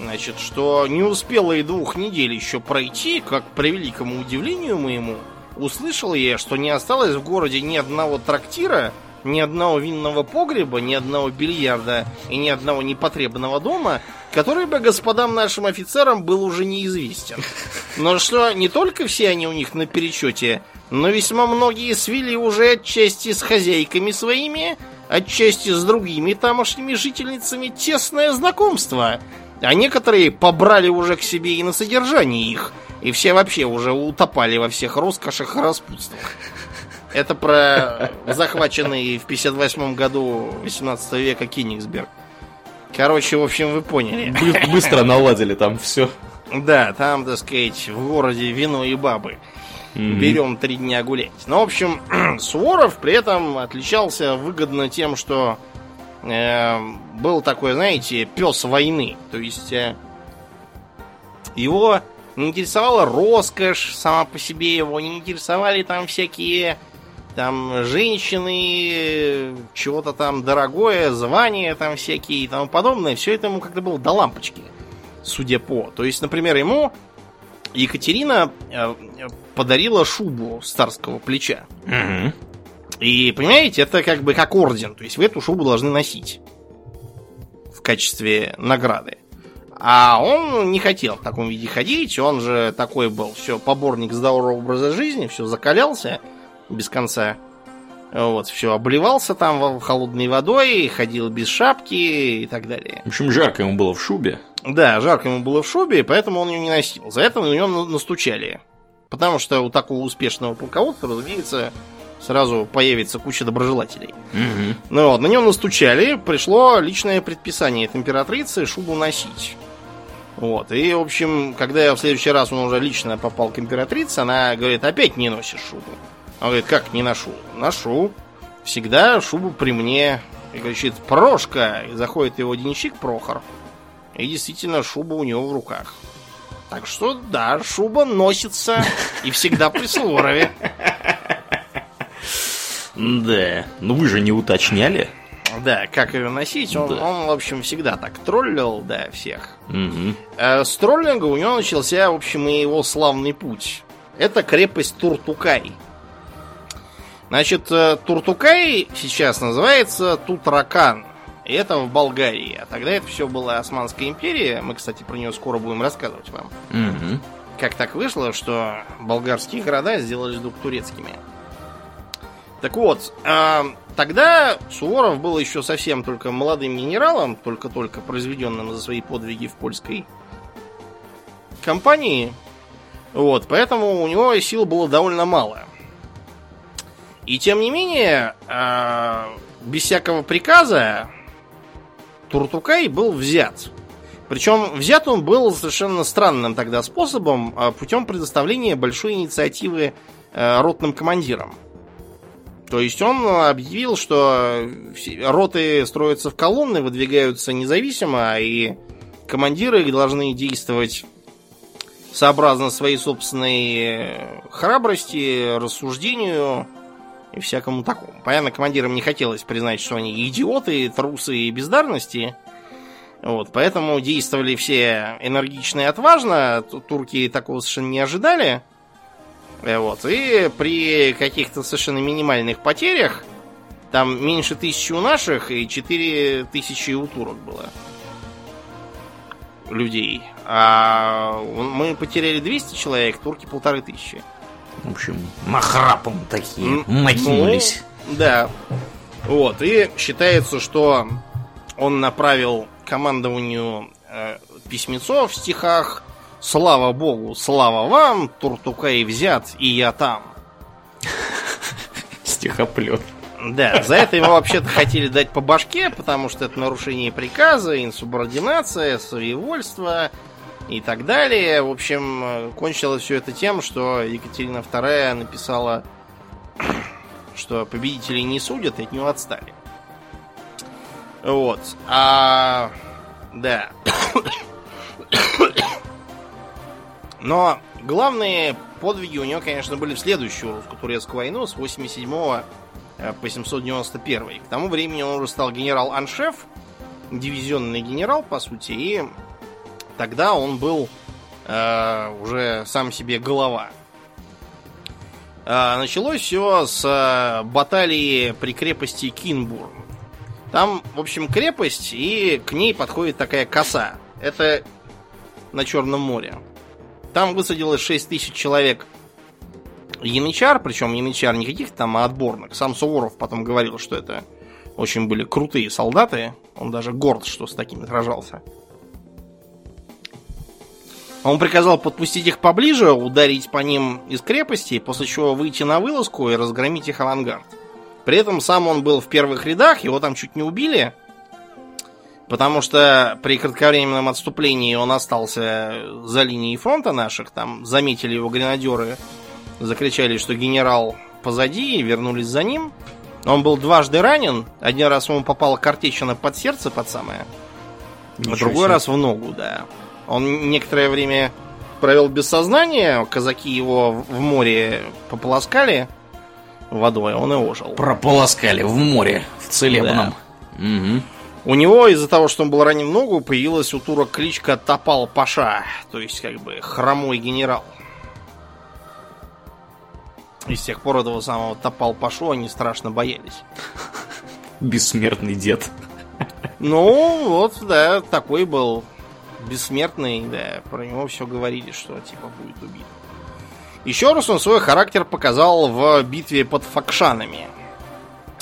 Значит, что не успело и двух недель еще пройти, как, по великому удивлению моему, услышал я, что не осталось в городе ни одного трактира, ни одного винного погреба, ни одного бильярда и ни одного непотребного дома, который бы господам нашим офицерам был уже неизвестен. Но что не только все они у них на перечете, но весьма многие свели уже отчасти с хозяйками своими, отчасти с другими тамошними жительницами тесное знакомство, а некоторые побрали уже к себе и на содержание их, и все вообще уже утопали во всех роскошах и распутствах. Это про захваченный в 58 году 18 века Кенигсберг. Короче, в общем, вы поняли. Быстро наладили там все. Да, там, так сказать, в городе вино и бабы. Mm-hmm. Берем три дня гулять. Ну, в общем, Суворов при этом отличался выгодно тем, что был такой, знаете, пес войны. То есть э, его не интересовала роскошь сама по себе, его не интересовали там всякие там женщины, чего-то там дорогое, звания там всякие и тому подобное. Все это ему как-то было до лампочки, судя по. То есть, например, ему Екатерина э, подарила шубу с царского плеча. Угу. И, понимаете, это как бы как орден. То есть вы эту шубу должны носить в качестве награды. А он не хотел в таком виде ходить, он же такой был, все, поборник здорового образа жизни, все закалялся без конца. Вот, все, обливался там холодной водой, ходил без шапки и так далее. В общем, жарко ему было в шубе. Да, жарко ему было в шубе, поэтому он ее не носил. За это на него настучали. Потому что у такого успешного полководца, разумеется, сразу появится куча доброжелателей. Угу. Ну вот, на нем настучали, пришло личное предписание от императрицы шубу носить. Вот, и, в общем, когда я в следующий раз он уже лично попал к императрице, она говорит, опять не носишь шубу. Он говорит, как не ношу? Ношу. Всегда шубу при мне. И кричит, Прошка! И заходит его денщик Прохор. И действительно, шуба у него в руках. Так что, да, шуба носится и всегда при Суворове. Да, ну вы же не уточняли. Да, как ее носить, он, да. он в общем, всегда так троллил, да, всех. Угу. с троллинга у него начался, в общем, и его славный путь. Это крепость Туртукай. Значит, э, Туртукай сейчас называется Тутракан. И это в Болгарии. А тогда это все была Османская империя. Мы, кстати, про нее скоро будем рассказывать вам. Угу. Как так вышло, что болгарские города сделались вдруг турецкими. Так вот, э, тогда Суворов был еще совсем только молодым генералом, только-только произведенным за свои подвиги в польской компании. Вот, поэтому у него сил было довольно мало. И тем не менее, э, без всякого приказа Туртукай был взят. Причем взят он был совершенно странным тогда способом, э, путем предоставления большой инициативы э, ротным командирам. То есть он объявил, что роты строятся в колонны, выдвигаются независимо, и командиры должны действовать сообразно своей собственной храбрости, рассуждению, и всякому такому. Понятно, командирам не хотелось признать, что они идиоты, трусы и бездарности. Вот, поэтому действовали все энергично и отважно. Турки такого совершенно не ожидали. Э, вот, и при каких-то совершенно минимальных потерях, там меньше тысячи у наших и четыре тысячи у турок было людей. А мы потеряли 200 человек, турки полторы тысячи. В общем, махрапом такие мотнулись. Ну, да. Вот, и считается, что он направил командованию э, письмецо в стихах «Слава Богу, слава вам, Туртукай взят, и я там». Стихоплет. Да, за это его вообще-то хотели дать по башке, потому что это нарушение приказа, инсубординация, своевольство, и так далее. В общем, кончилось все это тем, что Екатерина II написала, что победителей не судят, и от него отстали. Вот. А... Да. Но главные подвиги у него, конечно, были в следующую русско-турецкую войну с 87 э, по 791. К тому времени он уже стал генерал-аншеф, дивизионный генерал, по сути, и Тогда он был э, уже сам себе голова. Э, началось все с э, баталии при крепости Кинбурн. Там, в общем, крепость, и к ней подходит такая коса. Это на Черном море. Там высадилось 6 тысяч человек янычар, причем янычар не каких-то там, а отборных. Сам Суворов потом говорил, что это очень были крутые солдаты. Он даже горд, что с такими сражался. Он приказал подпустить их поближе, ударить по ним из крепости, после чего выйти на вылазку и разгромить их авангард. При этом сам он был в первых рядах, его там чуть не убили, потому что при кратковременном отступлении он остался за линией фронта наших, там заметили его гренадеры, закричали, что генерал позади, и вернулись за ним. Он был дважды ранен, один раз ему попала картечина под сердце, под самое, а другой раз в ногу, да. Он некоторое время провел без сознания, казаки его в море пополоскали, водой, он и ожил. Прополоскали в море, в целебном. Да. Угу. У него из-за того, что он был ранен в ногу, появилась у турок кличка Топал Паша, то есть как бы хромой генерал. И с тех пор этого самого Топал Пашу они страшно боялись. Бессмертный дед. Ну, вот, да, такой был бессмертный, да, про него все говорили, что типа будет убит. Еще раз он свой характер показал в битве под Факшанами.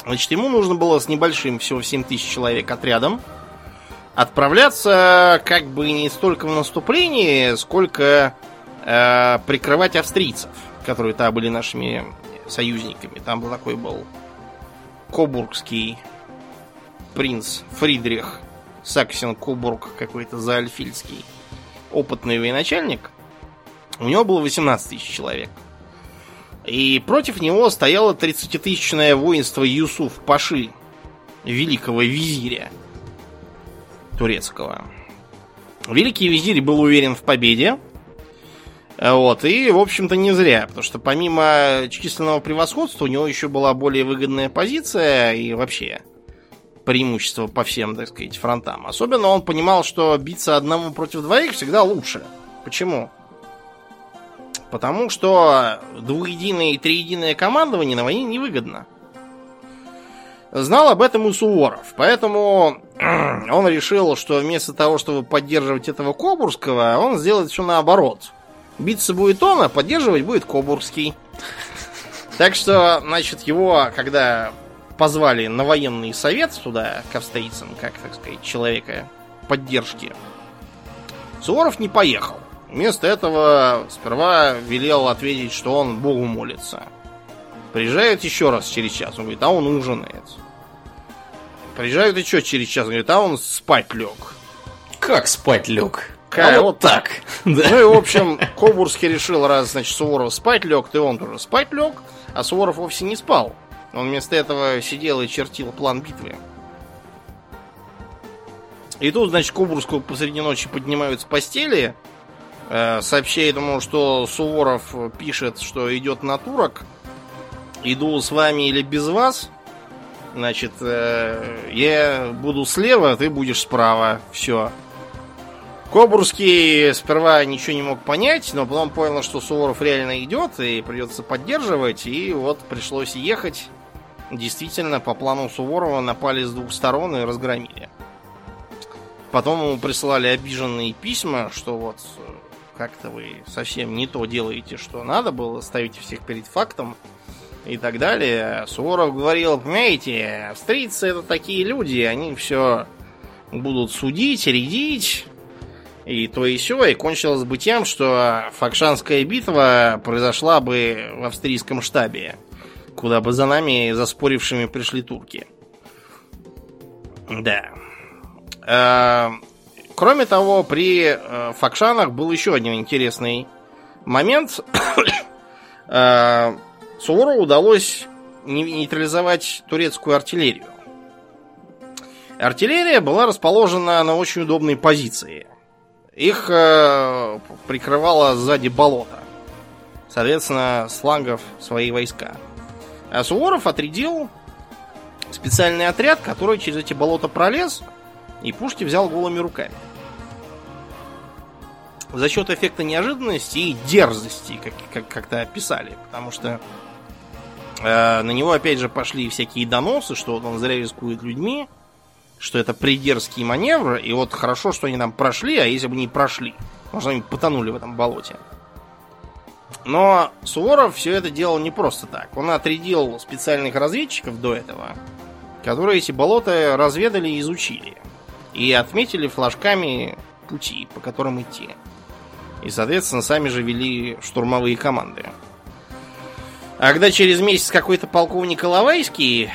Значит, ему нужно было с небольшим, всего 7 тысяч человек отрядом, отправляться как бы не столько в наступление, сколько э, прикрывать австрийцев, которые там были нашими союзниками. Там был такой был кобургский принц Фридрих Саксен-Кобург какой-то заальфильский, опытный военачальник – у него было 18 тысяч человек. И против него стояло 30-тысячное воинство Юсуф Паши, великого визиря турецкого. Великий визирь был уверен в победе. Вот, и, в общем-то, не зря, потому что помимо численного превосходства у него еще была более выгодная позиция и вообще преимущество по всем, так сказать, фронтам. Особенно он понимал, что биться одному против двоих всегда лучше. Почему? Потому что двуединое и триединое командование на войне невыгодно. Знал об этом и Суворов, поэтому он решил, что вместо того, чтобы поддерживать этого Кобурского, он сделает все наоборот. Биться будет он, а поддерживать будет Кобурский. Так что, значит, его, когда позвали на военный совет туда, к австрийцам, как, так сказать, человека поддержки, Суворов не поехал. Вместо этого сперва велел ответить, что он Богу молится. Приезжают еще раз через час. Он говорит, а он ужинает. Приезжают еще через час. Он говорит, а он спать лег. Как спать лег? Как, а вот так. Ну и, в общем, Кобурский решил, раз, значит, Суворов спать лег, то он тоже спать лег, а Суворов вовсе не спал. Он вместо этого сидел и чертил план битвы. И тут, значит, Кобурского посреди ночи поднимают с постели, сообщает ему, что Суворов пишет, что идет на турок. Иду с вами или без вас. Значит, э, я буду слева, ты будешь справа. Все. Кобурский сперва ничего не мог понять, но потом понял, что Суворов реально идет и придется поддерживать. И вот пришлось ехать. Действительно, по плану Суворова напали с двух сторон и разгромили. Потом ему присылали обиженные письма, что вот как-то вы совсем не то делаете, что надо было, ставите всех перед фактом и так далее. Суворов говорил, понимаете, австрийцы это такие люди, они все будут судить, рядить, и то и все, и кончилось бы тем, что Факшанская битва произошла бы в австрийском штабе, куда бы за нами, заспорившими, пришли турки. Да. Кроме того, при э, Факшанах был еще один интересный момент. э, Суворову удалось нейтрализовать турецкую артиллерию. Артиллерия была расположена на очень удобной позиции. Их э, прикрывало сзади болото. Соответственно, слангов свои войска. А Суворов отрядил специальный отряд, который через эти болота пролез и пушки взял голыми руками. За счет эффекта неожиданности и дерзости, как, как, как-то описали. Потому что э, на него опять же пошли всякие доносы, что вот он зря рискует людьми, что это придерзкий маневр, и вот хорошо, что они там прошли, а если бы не прошли, может, они потонули в этом болоте. Но Суворов все это делал не просто так. Он отрядил специальных разведчиков до этого, которые эти болота разведали и изучили. И отметили флажками пути, по которым идти. И, соответственно, сами же вели штурмовые команды. А когда через месяц какой-то полковник Иловайский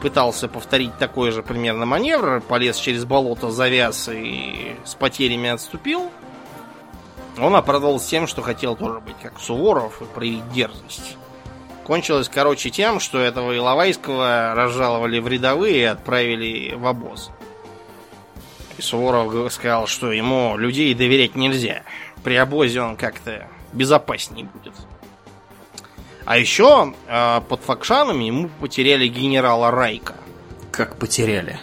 пытался повторить такой же примерно маневр, полез через болото, завяз и с потерями отступил, он оправдывался тем, что хотел тоже быть как Суворов и проявить дерзость. Кончилось, короче, тем, что этого Иловайского разжаловали в рядовые и отправили в обоз. И Суворов сказал, что ему людей доверять нельзя. При обозе он как-то безопаснее будет. А еще э, под Факшанами ему потеряли генерала Райка. Как потеряли?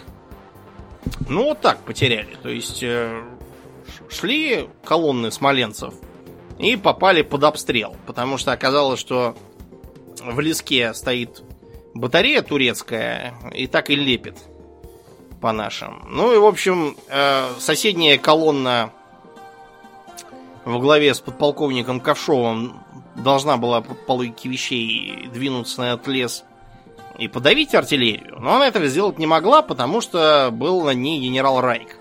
Ну, вот так потеряли. То есть э, шли колонны смоленцев и попали под обстрел. Потому что оказалось, что в леске стоит батарея турецкая и так и лепит по нашим. Ну и, в общем, э, соседняя колонна во главе с подполковником Ковшовым должна была по логике вещей двинуться на этот лес и подавить артиллерию, но она этого сделать не могла, потому что был на ней генерал Райк.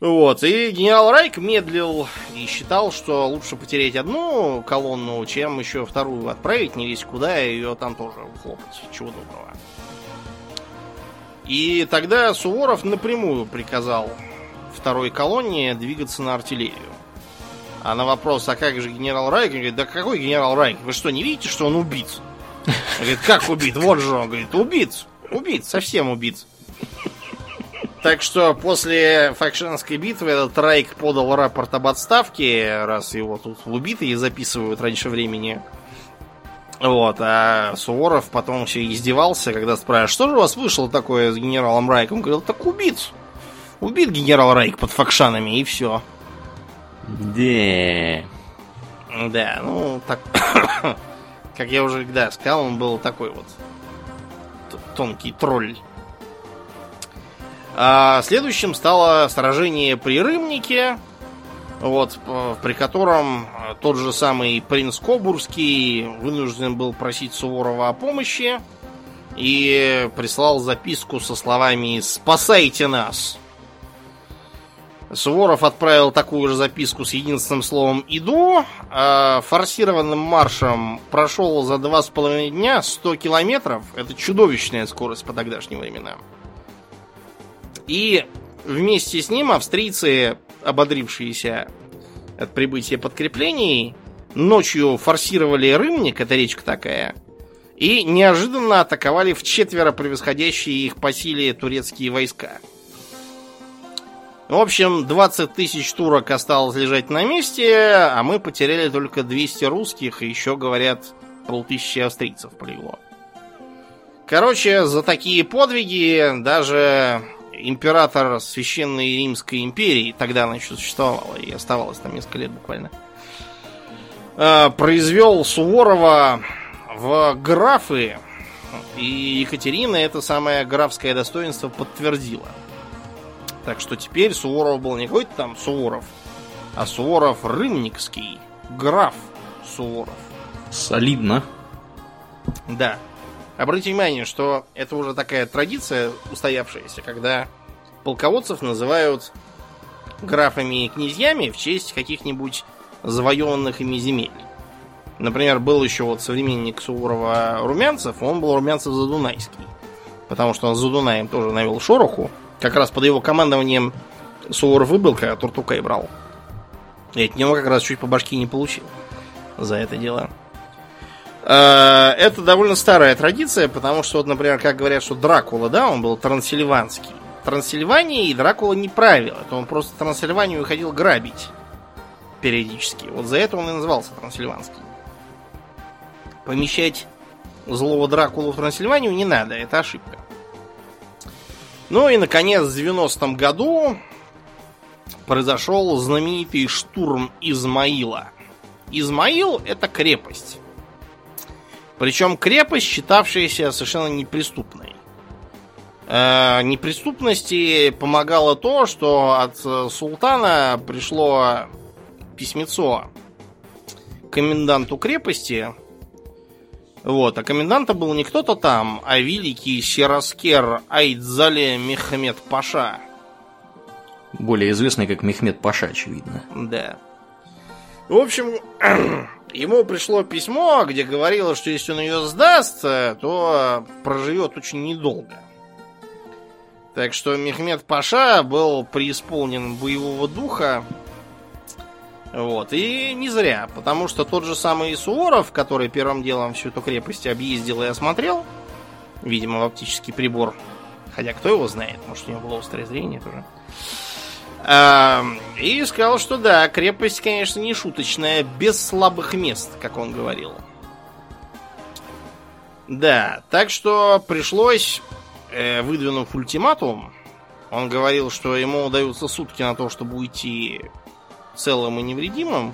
Вот, и генерал Райк медлил и считал, что лучше потерять одну колонну, чем еще вторую отправить не весь куда, и ее там тоже хлопать, чего доброго. И тогда Суворов напрямую приказал второй колонне двигаться на артиллерию. А на вопрос, а как же генерал Райк? Он говорит, да какой генерал Райк? Вы что, не видите, что он убит? Он говорит, как убит? Вот же он. Говорит, убит. Убит, совсем убит. Так что после Факшенской битвы этот Райк подал рапорт об отставке, раз его тут убитые записывают раньше времени. Вот, а Суворов потом все издевался, когда спрашивают, что же у вас вышло такое с генералом Райком? Он говорил, так убит. Убит генерал Райк под Факшанами, и все. Да. Да, ну, так... как я уже, да, сказал, он был такой вот тонкий тролль. А следующим стало сражение при Рымнике, вот, при котором тот же самый принц Кобурский вынужден был просить Суворова о помощи и прислал записку со словами «Спасайте нас!» Суворов отправил такую же записку с единственным словом «иду». А форсированным маршем прошел за два с половиной дня 100 километров. Это чудовищная скорость по тогдашним временам. И вместе с ним австрийцы, ободрившиеся от прибытия подкреплений, ночью форсировали Рымник, это речка такая, и неожиданно атаковали в четверо превосходящие их по силе турецкие войска – в общем, 20 тысяч турок осталось лежать на месте, а мы потеряли только 200 русских, и еще, говорят, полтысячи австрийцев полегло. Короче, за такие подвиги даже император Священной Римской империи, тогда она еще существовала и оставалась там несколько лет буквально, э, произвел Суворова в графы, и Екатерина это самое графское достоинство подтвердила. Так что теперь Суворов был не какой-то там Суворов, а Суворов Рымникский, граф Суворов. Солидно. Да. Обратите внимание, что это уже такая традиция устоявшаяся, когда полководцев называют графами и князьями в честь каких-нибудь завоеванных ими земель. Например, был еще вот современник Суворова Румянцев, он был Румянцев Задунайский. Потому что он за Дунаем тоже навел шороху, как раз под его командованием Суворов выбыл, когда Туртукай брал. И от него как раз чуть по башке не получил за это дело. А, это довольно старая традиция, потому что, вот, например, как говорят, что Дракула, да, он был трансильванский. Трансильвания и Дракула не правил. Это он просто Трансильванию ходил грабить периодически. Вот за это он и назывался Трансильванский. Помещать злого Дракулу в Трансильванию не надо, это ошибка. Ну и, наконец, в 90-м году произошел знаменитый штурм Измаила. Измаил это крепость. Причем крепость, считавшаяся совершенно неприступной. Э, неприступности помогало то, что от султана пришло письмецо коменданту крепости. Вот, а коменданта был не кто-то там, а великий Сераскер Айдзале Мехмед Паша. Более известный как Мехмед Паша, очевидно. Да. В общем, ему пришло письмо, где говорилось, что если он ее сдаст, то проживет очень недолго. Так что Мехмед Паша был преисполнен боевого духа. Вот. И не зря, потому что тот же самый Суворов, который первым делом всю эту крепость объездил и осмотрел, видимо, в оптический прибор, хотя кто его знает, может, у него было острое зрение тоже, и сказал, что да, крепость, конечно, не шуточная, без слабых мест, как он говорил. Да, так что пришлось, э, выдвинув ультиматум, он говорил, что ему удаются сутки на то, чтобы уйти целым и невредимым,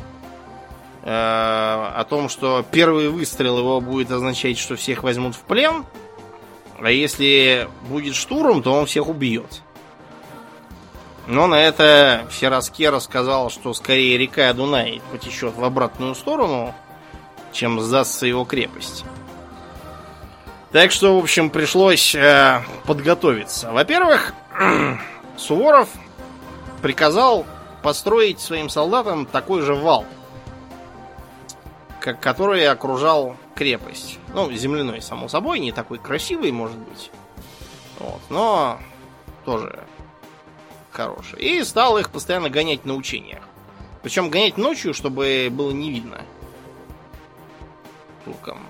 э, о том, что первый выстрел его будет означать, что всех возьмут в плен, а если будет штурм, то он всех убьет. Но на это Фераскер рассказал, что скорее река Дунай потечет в обратную сторону, чем сдастся его крепость. Так что, в общем, пришлось э, подготовиться. Во-первых, Суворов приказал построить своим солдатам такой же вал, как который окружал крепость. Ну, земляной, само собой, не такой красивый, может быть. Вот, но тоже хороший. И стал их постоянно гонять на учениях. Причем гонять ночью, чтобы было не видно. Туркам.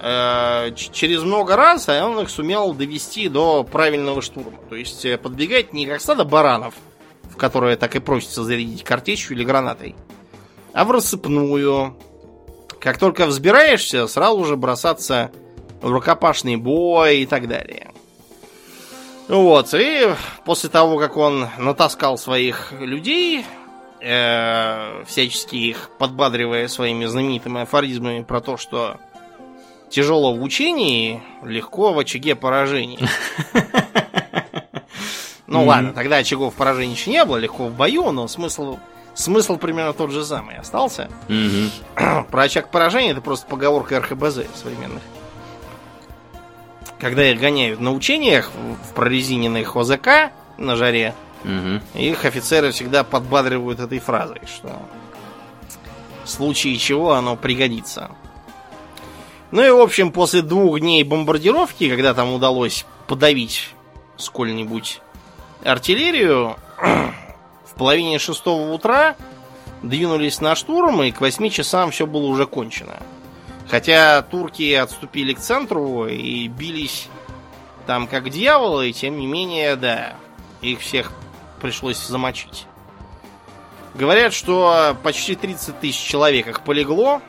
Э, через много раз он их сумел довести до правильного штурма. То есть э, подбегать не как стадо баранов, которое так и просится зарядить картечью или гранатой, а в рассыпную. Как только взбираешься, сразу же бросаться в рукопашный бой и так далее. Вот, и после того, как он натаскал своих людей, э, всячески их подбадривая своими знаменитыми афоризмами про то, что тяжело в учении, легко в очаге поражений. Ну ладно, тогда очагов поражений еще не было, легко в бою, но смысл, смысл примерно тот же самый остался. Про очаг поражения это просто поговорка РХБЗ современных когда их гоняют на учениях в прорезиненных ОЗК на жаре, угу. их офицеры всегда подбадривают этой фразой, что в случае чего оно пригодится. Ну и, в общем, после двух дней бомбардировки, когда там удалось подавить сколь-нибудь артиллерию, в половине шестого утра двинулись на штурм, и к восьми часам все было уже кончено. Хотя турки отступили к центру и бились там как дьяволы, тем не менее, да, их всех пришлось замочить. Говорят, что почти 30 тысяч человек их полегло,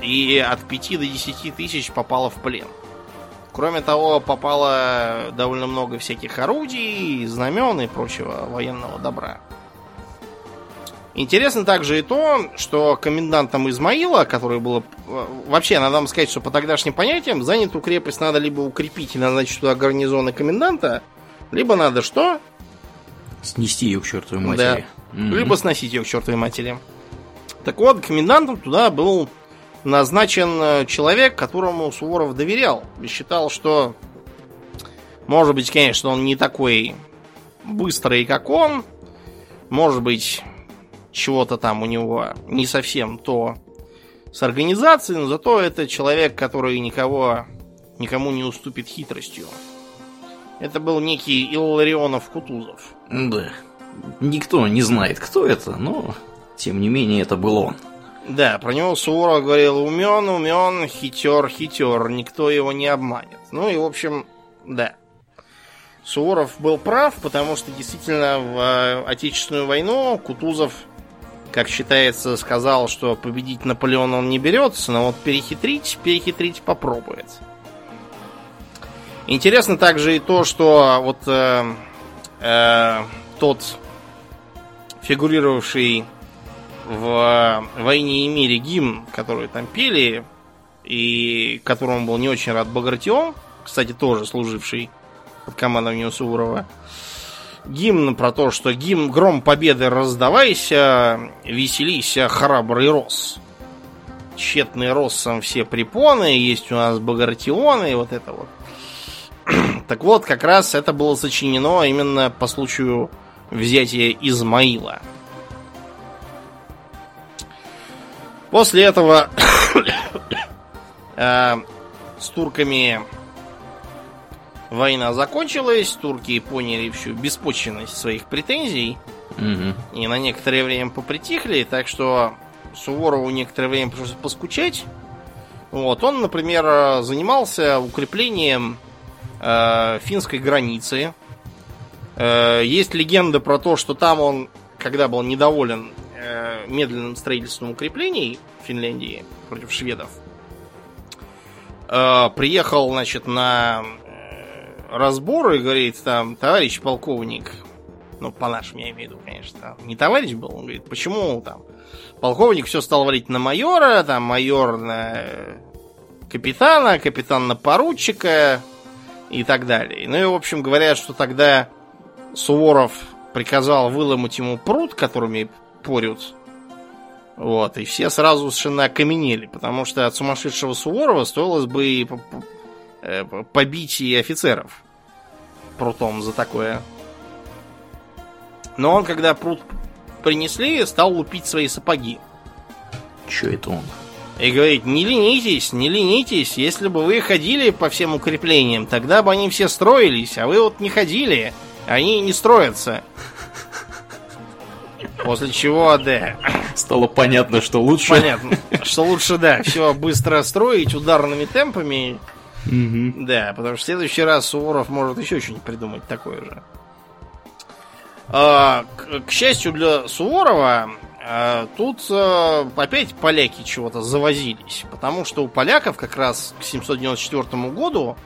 и от 5 до 10 тысяч попало в плен. Кроме того, попало довольно много всяких орудий, знамен и прочего военного добра. Интересно также и то, что комендантом Измаила, который было... Вообще, надо вам сказать, что по тогдашним понятиям занятую крепость надо либо укрепить и назначить туда гарнизоны коменданта, либо надо что? Снести ее к чертовой матери. Да. Mm-hmm. Либо сносить ее к чертовой матери. Так вот, комендантом туда был назначен э, человек, которому Суворов доверял. И считал, что, может быть, конечно, он не такой быстрый, как он. Может быть, чего-то там у него не совсем то с организацией, но зато это человек, который никого, никому не уступит хитростью. Это был некий Илларионов Кутузов. Да. Никто не знает, кто это, но тем не менее это был он. Да, про него Суворов говорил умен, умен, хитер, хитер, никто его не обманет. Ну и, в общем, да. Суворов был прав, потому что действительно в э, Отечественную войну Кутузов как считается, сказал, что победить Наполеона он не берется, но вот перехитрить, перехитрить попробует. Интересно также и то, что вот э, э, тот фигурировавший в «Войне и мире» гимн, который там пели, и которому был не очень рад Багратион, кстати, тоже служивший под командованием Суворова, гимн про то, что гимн гром победы раздавайся, веселись, храбрый рос. Тщетный росом все препоны, есть у нас багратионы, и вот это вот. так вот, как раз это было сочинено именно по случаю взятия Измаила. После этого э, с турками война закончилась, турки поняли всю беспочвенность своих претензий угу. и на некоторое время попритихли, так что Суворову некоторое время пришлось поскучать. Вот, он, например, занимался укреплением э, финской границы. Э, есть легенда про то, что там он, когда был недоволен медленным строительством укреплений в Финляндии против шведов, э, приехал, значит, на разбор и говорит там, товарищ полковник, ну, по-нашему я имею в виду, конечно, не товарищ был, он говорит, почему там полковник все стал валить на майора, там майор на капитана, капитан на поручика и так далее. Ну и, в общем, говорят, что тогда Суворов приказал выломать ему пруд, которыми порют. Вот, и все сразу совершенно окаменели, потому что от сумасшедшего Суворова стоилось бы Э, побить и офицеров прутом за такое. Но он, когда прут принесли, стал лупить свои сапоги. Че это он? И говорит, не ленитесь, не ленитесь. Если бы вы ходили по всем укреплениям, тогда бы они все строились, а вы вот не ходили. Они не строятся. После чего, да. Стало понятно, что лучше. Понятно, что лучше, да, все быстро строить ударными темпами Угу. Да, потому что в следующий раз Суворов может еще что-нибудь придумать такое же. А, к, к счастью для Суворова, а, тут а, опять поляки чего-то завозились. Потому что у поляков как раз к 794 году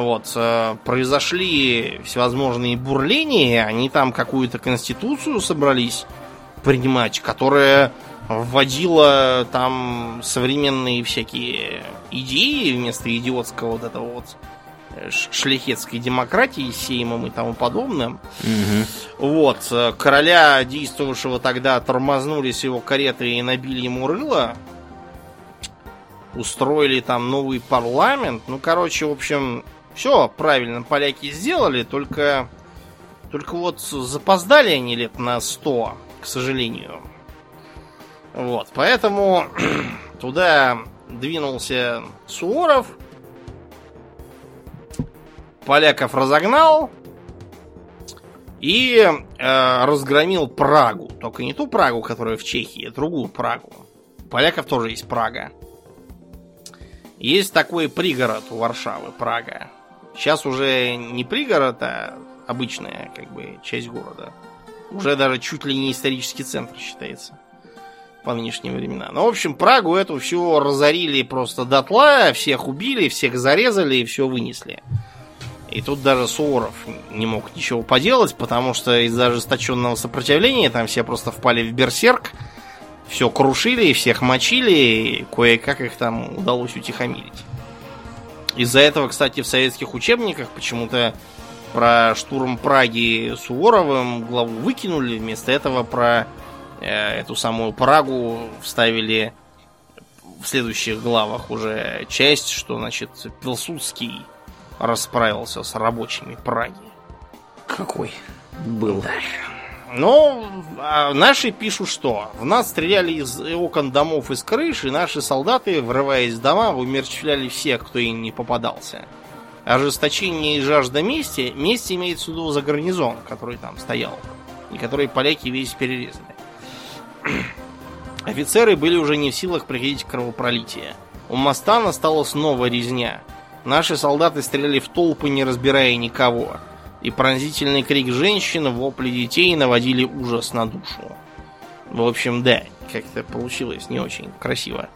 вот, а, произошли всевозможные бурления. Они там какую-то конституцию собрались принимать, которая вводила там современные всякие идеи вместо идиотского вот этого вот э, шляхетской демократии сеймом и тому подобным. Угу. Вот. Э, короля, действовавшего тогда, тормознули с его кареты и набили ему рыло. Устроили там новый парламент. Ну, короче, в общем, все правильно поляки сделали, только... Только вот запоздали они лет на сто, к сожалению. Вот, поэтому туда двинулся Суворов, поляков разогнал и э, разгромил Прагу. Только не ту Прагу, которая в Чехии, а другую Прагу. У поляков тоже есть Прага. Есть такой пригород у Варшавы, Прага. Сейчас уже не пригород, а обычная как бы часть города. Уже даже чуть ли не исторический центр считается по нынешним временам. Ну, в общем, Прагу эту всю разорили просто дотла, всех убили, всех зарезали и все вынесли. И тут даже Суворов не мог ничего поделать, потому что из-за ожесточенного сопротивления там все просто впали в берсерк, все крушили, всех мочили, и кое-как их там удалось утихомирить. Из-за этого, кстати, в советских учебниках почему-то про штурм Праги Суворовым главу выкинули, вместо этого про Э, эту самую Прагу вставили в следующих главах уже часть, что, значит, Пилсудский расправился с рабочими Праги. Какой был. Да. Ну, а наши пишут, что в нас стреляли из окон домов из крыши, наши солдаты, врываясь в дома, умерщвляли всех, кто им не попадался. Ожесточение и жажда мести, месть имеется в виду за гарнизон, который там стоял, и который поляки весь перерезали. Офицеры были уже не в силах проходить кровопролитие. У моста настала снова резня. Наши солдаты стреляли в толпы, не разбирая никого. И пронзительный крик женщин, вопли детей наводили ужас на душу. В общем, да, как-то получилось не очень красиво.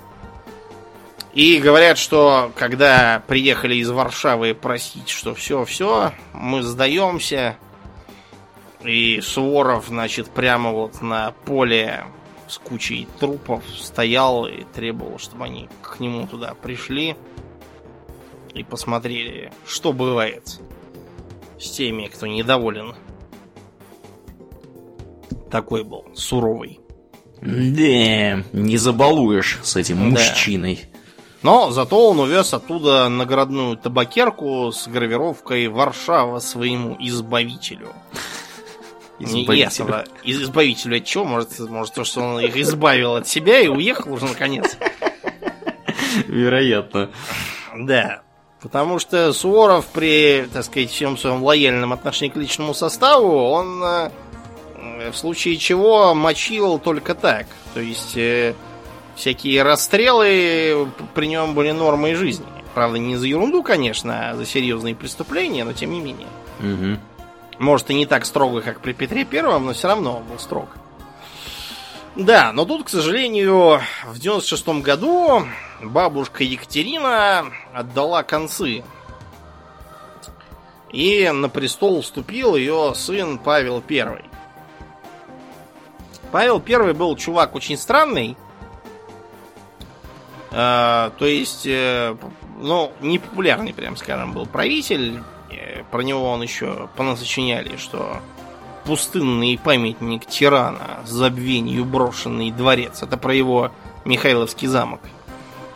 И говорят, что когда приехали из Варшавы просить, что все-все, мы сдаемся, И Суворов, значит, прямо вот на поле с кучей трупов стоял и требовал, чтобы они к нему туда пришли и посмотрели, что бывает с теми, кто недоволен. Такой был суровый. Да, не забалуешь с этим Да. мужчиной. Но зато он увез оттуда наградную табакерку с гравировкой «Варшава своему избавителю». Избавителю. из- избавителю от чего? Может, может, то, что он их избавил от себя и уехал уже наконец? Вероятно. Да. Потому что Суворов при, так сказать, всем своем лояльном отношении к личному составу, он э, в случае чего мочил только так. То есть э, всякие расстрелы при нем были нормой жизни. Правда, не за ерунду, конечно, а за серьезные преступления, но тем не менее. Мгм. Может, и не так строго, как при Петре Первом, но все равно он был строг. Да, но тут, к сожалению, в 96 году бабушка Екатерина отдала концы. И на престол вступил ее сын Павел I. Павел I был чувак очень странный. Э, то есть, э, ну, непопулярный, прям скажем, был правитель. Э, Про него он еще понасочиняли, что пустынный памятник тирана, забвению брошенный дворец. Это про его Михайловский замок.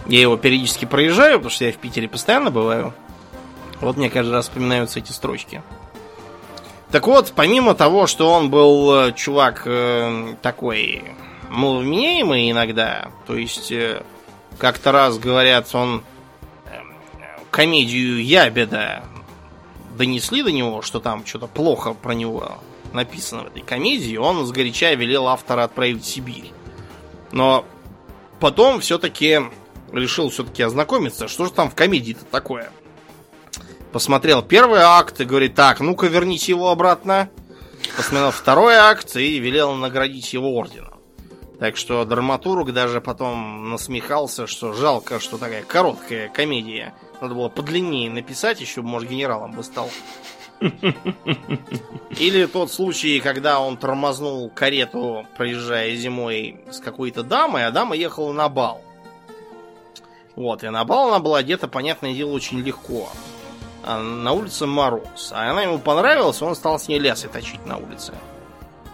Я его периодически проезжаю, потому что я в Питере постоянно бываю. Вот мне каждый раз вспоминаются эти строчки. Так вот, помимо того, что он был э, чувак э, такой маловменяемый иногда, то есть э, как-то раз говорят, он э, комедию Ябеда донесли до него, что там что-то плохо про него написано в этой комедии, он сгоряча велел автора отправить в Сибирь. Но потом все-таки решил все-таки ознакомиться, что же там в комедии-то такое. Посмотрел первый акт и говорит, так, ну-ка верните его обратно. Посмотрел второй акт и велел наградить его орденом. Так что драматург даже потом насмехался, что жалко, что такая короткая комедия. Надо было подлиннее написать, еще, может, генералом бы стал. Или тот случай, когда он тормознул карету, проезжая зимой с какой-то дамой, а дама ехала на бал. Вот, и на бал она была одета, понятное дело, очень легко. А на улице мороз. А она ему понравилась, он стал с ней лясы точить на улице.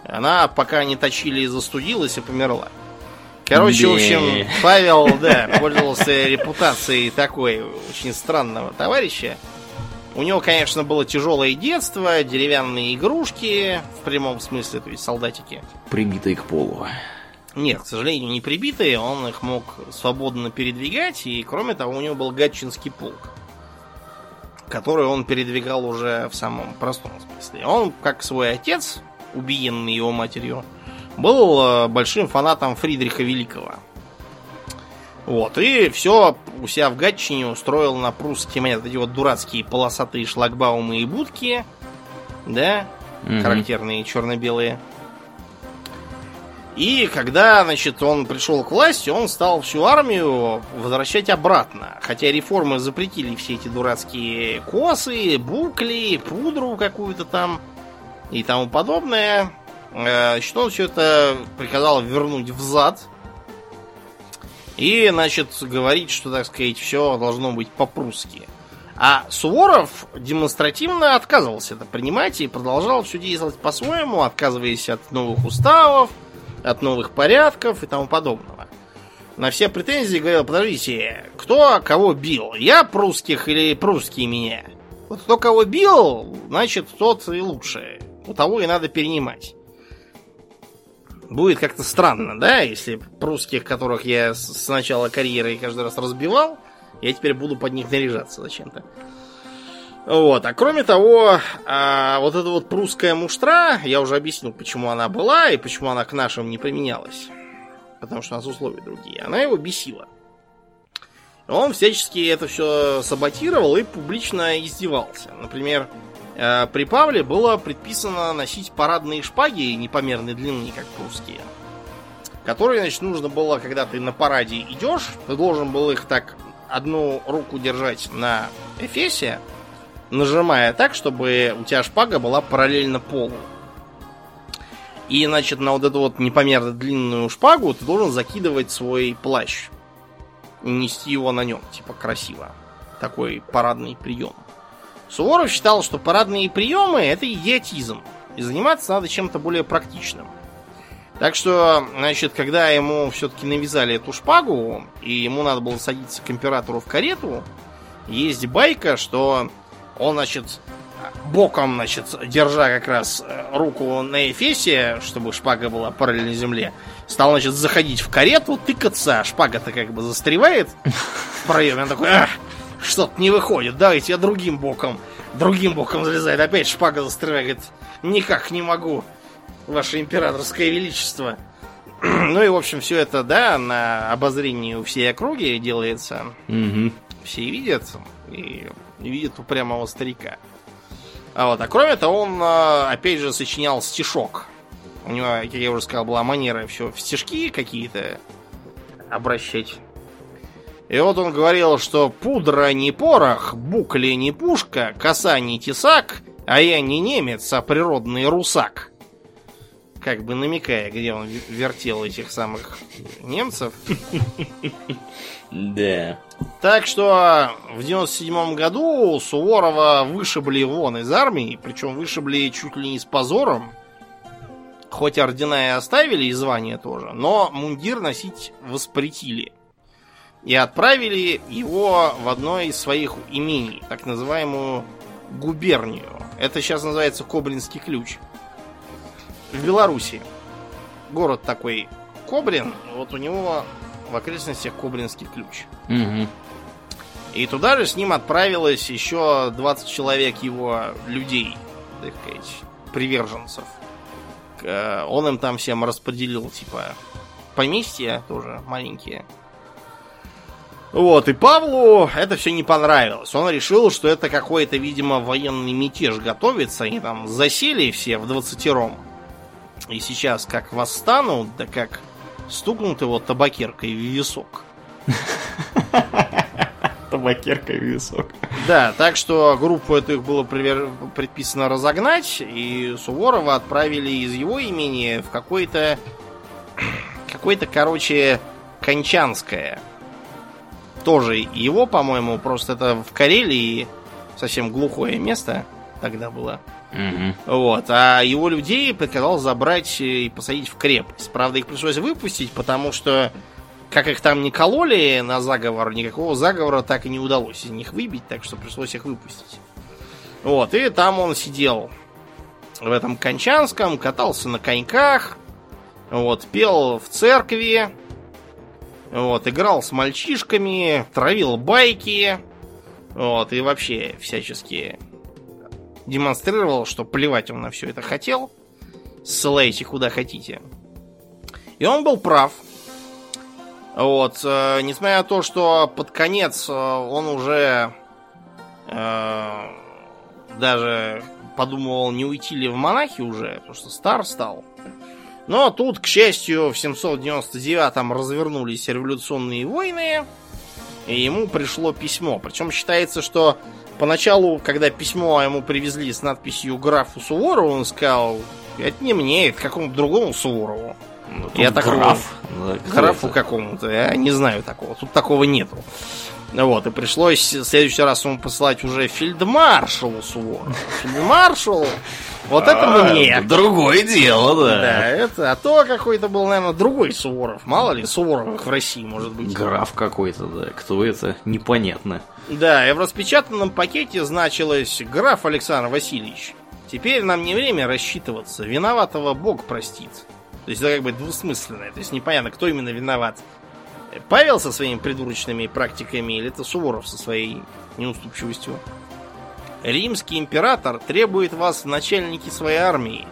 Она, пока не точили, застудилась и померла. Короче, в общем, Бе. Павел, да, пользовался репутацией такой очень странного товарища. У него, конечно, было тяжелое детство, деревянные игрушки, в прямом смысле, то есть солдатики. Прибитый к полу. Нет, к сожалению, не прибитые, он их мог свободно передвигать, и кроме того, у него был гатчинский полк, который он передвигал уже в самом простом смысле. Он, как свой отец, убиенный его матерью, был э, большим фанатом Фридриха Великого. Вот, и все у себя в Гатчине устроил на прусские монеты. Эти вот дурацкие полосатые шлагбаумы и будки, да, Мгм. характерные черно-белые. И когда, значит, он пришел к власти, он стал всю армию возвращать обратно. Хотя реформы запретили все эти дурацкие косы, букли, пудру какую-то там и тому подобное. Э, Значит, он все это приказал вернуть в зад. И, значит, говорить, что, так сказать, все должно быть по-прусски. А Суворов демонстративно отказывался это принимать и продолжал все действовать по-своему, отказываясь от новых уставов, от новых порядков и тому подобного. На все претензии говорил, подождите, кто кого бил? Я прусских или прусские меня? Вот кто кого бил, значит, тот и лучше. У того и надо перенимать. Будет как-то странно, да, если прусских, которых я с начала карьеры каждый раз разбивал, я теперь буду под них наряжаться зачем-то. Вот, а кроме того, а, вот эта вот прусская муштра, я уже объяснил, почему она была и почему она к нашим не применялась. Потому что у нас условия другие. Она его бесила. Он всячески это все саботировал и публично издевался. Например, при Павле было предписано носить парадные шпаги непомерной длины, как прусские. Которые, значит, нужно было, когда ты на параде идешь, ты должен был их так одну руку держать на эфесе, нажимая так, чтобы у тебя шпага была параллельно полу. И, значит, на вот эту вот непомерно длинную шпагу ты должен закидывать свой плащ. И нести его на нем, типа красиво. Такой парадный прием. Суворов считал, что парадные приемы это идиотизм. И заниматься надо чем-то более практичным. Так что, значит, когда ему все-таки навязали эту шпагу, и ему надо было садиться к императору в карету, есть байка, что он, значит, боком, значит, держа как раз э, руку на эфесе, чтобы шпага была параллельно земле, стал, значит, заходить в карету, тыкаться, а шпага-то как бы застревает в проеме. Он такой, ах, что-то не выходит, давайте я другим боком. Другим боком залезает, опять шпага застревает, говорит, никак не могу, ваше императорское величество. Ну и, в общем, все это, да, на обозрении у всей округи делается. Угу. Все видят, и видят упрямого старика. А вот, а кроме того, он, а, опять же, сочинял стишок. У него, как я уже сказал, была манера все в стишки какие-то обращать. И вот он говорил, что пудра не порох, букли не пушка, коса не тесак, а я не немец, а природный русак. Как бы намекая, где он вертел этих самых немцев. Да. Так что в 97 году Суворова вышибли вон из армии, причем вышибли чуть ли не с позором. Хоть ордена и оставили, и звания тоже, но мундир носить воспретили. И отправили его в одно из своих имений, так называемую губернию. Это сейчас называется Коблинский ключ. В Беларуси. Город такой Коблин, вот у него в окрестностях Коблинский ключ. Угу. И туда же с ним отправилось еще 20 человек его людей, так сказать, приверженцев. К- Он им там всем распределил, типа, поместья тоже маленькие. Вот, и Павлу это все не понравилось. Он решил, что это какой-то, видимо, военный мятеж готовится. Они там засели все в двадцатером. И сейчас как восстанут, да как стукнут его табакеркой в висок. Табакерка и висок. Да, так что группу эту их было предписано разогнать, и Суворова отправили из его имени в какой-то... Какой-то, короче, Кончанское. Тоже его, по-моему, просто это в Карелии совсем глухое место тогда было. Угу. Вот, а его людей приказал забрать и посадить в крепость. Правда, их пришлось выпустить, потому что, как их там не кололи на заговор, никакого заговора так и не удалось из них выбить, так что пришлось их выпустить. Вот, и там он сидел в этом Кончанском, катался на коньках, вот, пел в церкви, вот, играл с мальчишками, травил байки, вот, и вообще всячески демонстрировал, что плевать он на все это хотел. Ссылайте куда хотите. И он был прав. Вот, э, несмотря на то, что под конец э, он уже э, даже подумывал, не уйти ли в монахи уже, потому что стар стал. Но тут, к счастью, в 799-м развернулись революционные войны, и ему пришло письмо. Причем считается, что поначалу, когда письмо ему привезли с надписью графу Суворову, он сказал, это не мне, это какому-то другому Суворову. Ну, Я такого- граф. Графу какому-то, я не знаю такого. Тут такого нету. Вот, и пришлось в следующий раз ему посылать уже фельдмаршалу Суворову. Фельдмаршал, вот это А, мне. это Другое дело, да. Да, это, а то какой-то был, наверное, другой Суворов. Мало ли, Суворовых в России может быть. Граф какой-то, да. Кто это? Непонятно. Да, и в распечатанном пакете значилось «Граф Александр Васильевич, теперь нам не время рассчитываться, виноватого Бог простит». То есть это как бы двусмысленное, то есть непонятно, кто именно виноват. Павел со своими придурочными практиками или это Суворов со своей неуступчивостью. Римский император требует вас в начальники своей армии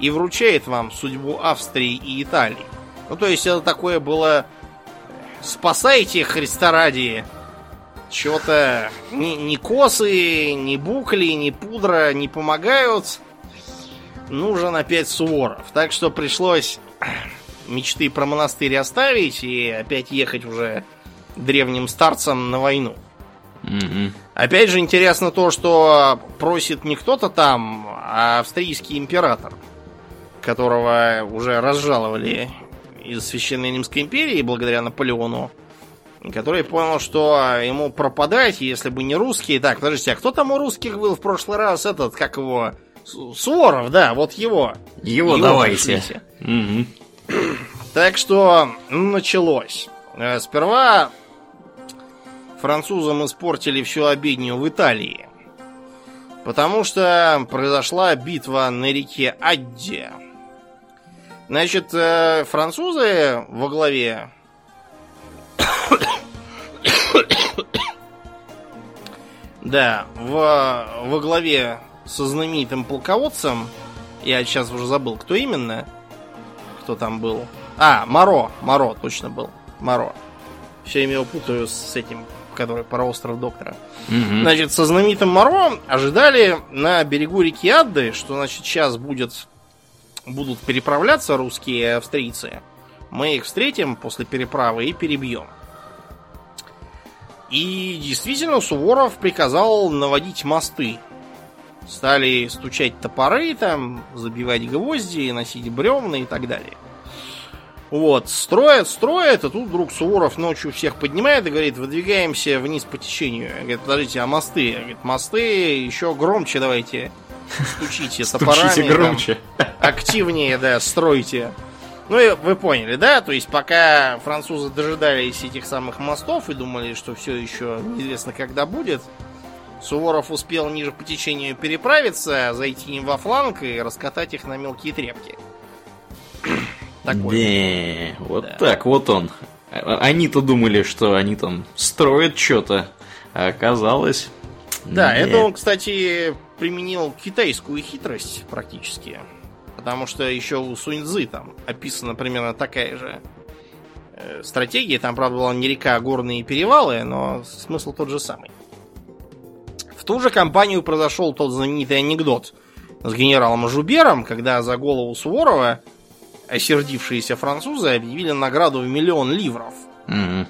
и вручает вам судьбу Австрии и Италии. Ну, то есть это такое было «Спасайте Христа ради!» Чего-то ни, ни косы, ни букли, ни пудра не помогают. Нужен опять Суворов. Так что пришлось мечты про монастырь оставить и опять ехать уже древним старцам на войну. Опять же интересно то, что просит не кто-то там, а австрийский император. которого уже разжаловали из Священной Римской империи благодаря Наполеону, который понял, что ему пропадать, если бы не русские. Так, подождите, а кто там у русских был в прошлый раз? Этот, как его? Суворов, да, вот его. Его, его давайте. Угу. Так что началось. Э, сперва французам испортили всю обедню в Италии. Потому что произошла битва на реке Адде. Значит, э, французы во главе да, в, во главе со знаменитым полководцем, я сейчас уже забыл, кто именно, кто там был. А, Моро, Моро точно был, Моро. Все время его путаю с этим, который про остров доктора. Угу. Значит, со знаменитым Моро ожидали на берегу реки Адды, что, значит, сейчас будет, будут переправляться русские и австрийцы. Мы их встретим после переправы и перебьем. И действительно, Суворов приказал наводить мосты. Стали стучать топоры, там, забивать гвозди, носить бревна и так далее. Вот, строят, строят, а тут вдруг Суворов ночью всех поднимает и говорит, выдвигаемся вниз по течению. Говорит, подождите, а мосты? Говорит, мосты еще громче давайте стучите топорами. Стучите громче. Активнее, да, стройте. Ну и вы поняли, да? То есть пока французы дожидались этих самых мостов и думали, что все еще неизвестно когда будет, Суворов успел ниже по течению переправиться, зайти им во фланг и раскатать их на мелкие тряпки. Такой. Да, вот да. так вот он. Они-то думали, что они там строят что-то, а оказалось... Да, нет. это он, кстати, применил китайскую хитрость практически. Потому что еще у Суньцзы там описана примерно такая же э, стратегия. Там, правда, была не река, а горные перевалы, но смысл тот же самый. В ту же компанию произошел тот знаменитый анекдот с генералом Жубером, когда за голову Суворова осердившиеся французы объявили награду в миллион ливров. Mm-hmm.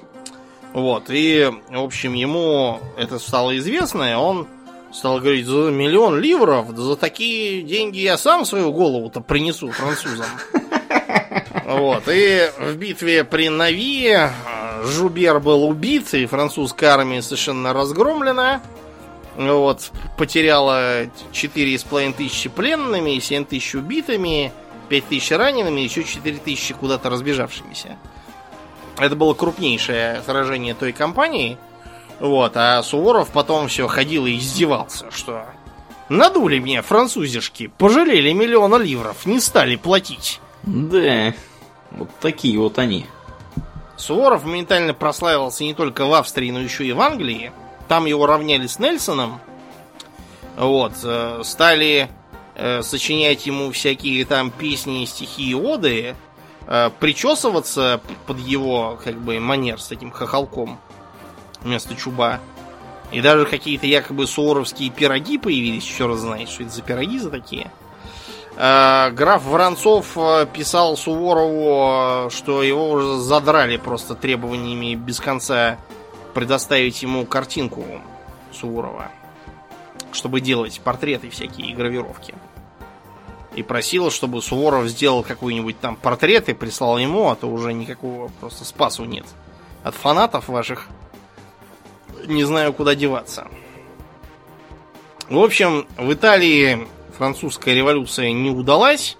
Вот, и, в общем, ему это стало известно, и он стал говорить, за миллион ливров, да за такие деньги я сам свою голову-то принесу французам. Вот, и в битве при Нави э, Жубер был убит, и французская армия совершенно разгромлена. Вот, потеряла 4,5 тысячи пленными, 7 тысяч убитыми, 5 тысяч ранеными, еще 4 тысячи куда-то разбежавшимися. Это было крупнейшее сражение той кампании. Вот, а Суворов потом все ходил и издевался, что надули мне французишки, пожалели миллиона ливров, не стали платить. Да, вот такие вот они. Суворов моментально прославился не только в Австрии, но еще и в Англии. Там его равняли с Нельсоном. Вот, э, стали Э, сочинять ему всякие там песни, стихи и оды, э, причесываться под его как бы манер с этим хохолком вместо чуба. И даже какие-то якобы суворовские пироги появились, еще раз знаете, что это за пироги за такие. Э, граф Воронцов писал Суворову, что его уже задрали просто требованиями без конца предоставить ему картинку Суворова чтобы делать портреты всякие и гравировки. И просил, чтобы Суворов сделал какой-нибудь там портрет и прислал ему, а то уже никакого просто спасу нет. От фанатов ваших не знаю, куда деваться. В общем, в Италии французская революция не удалась.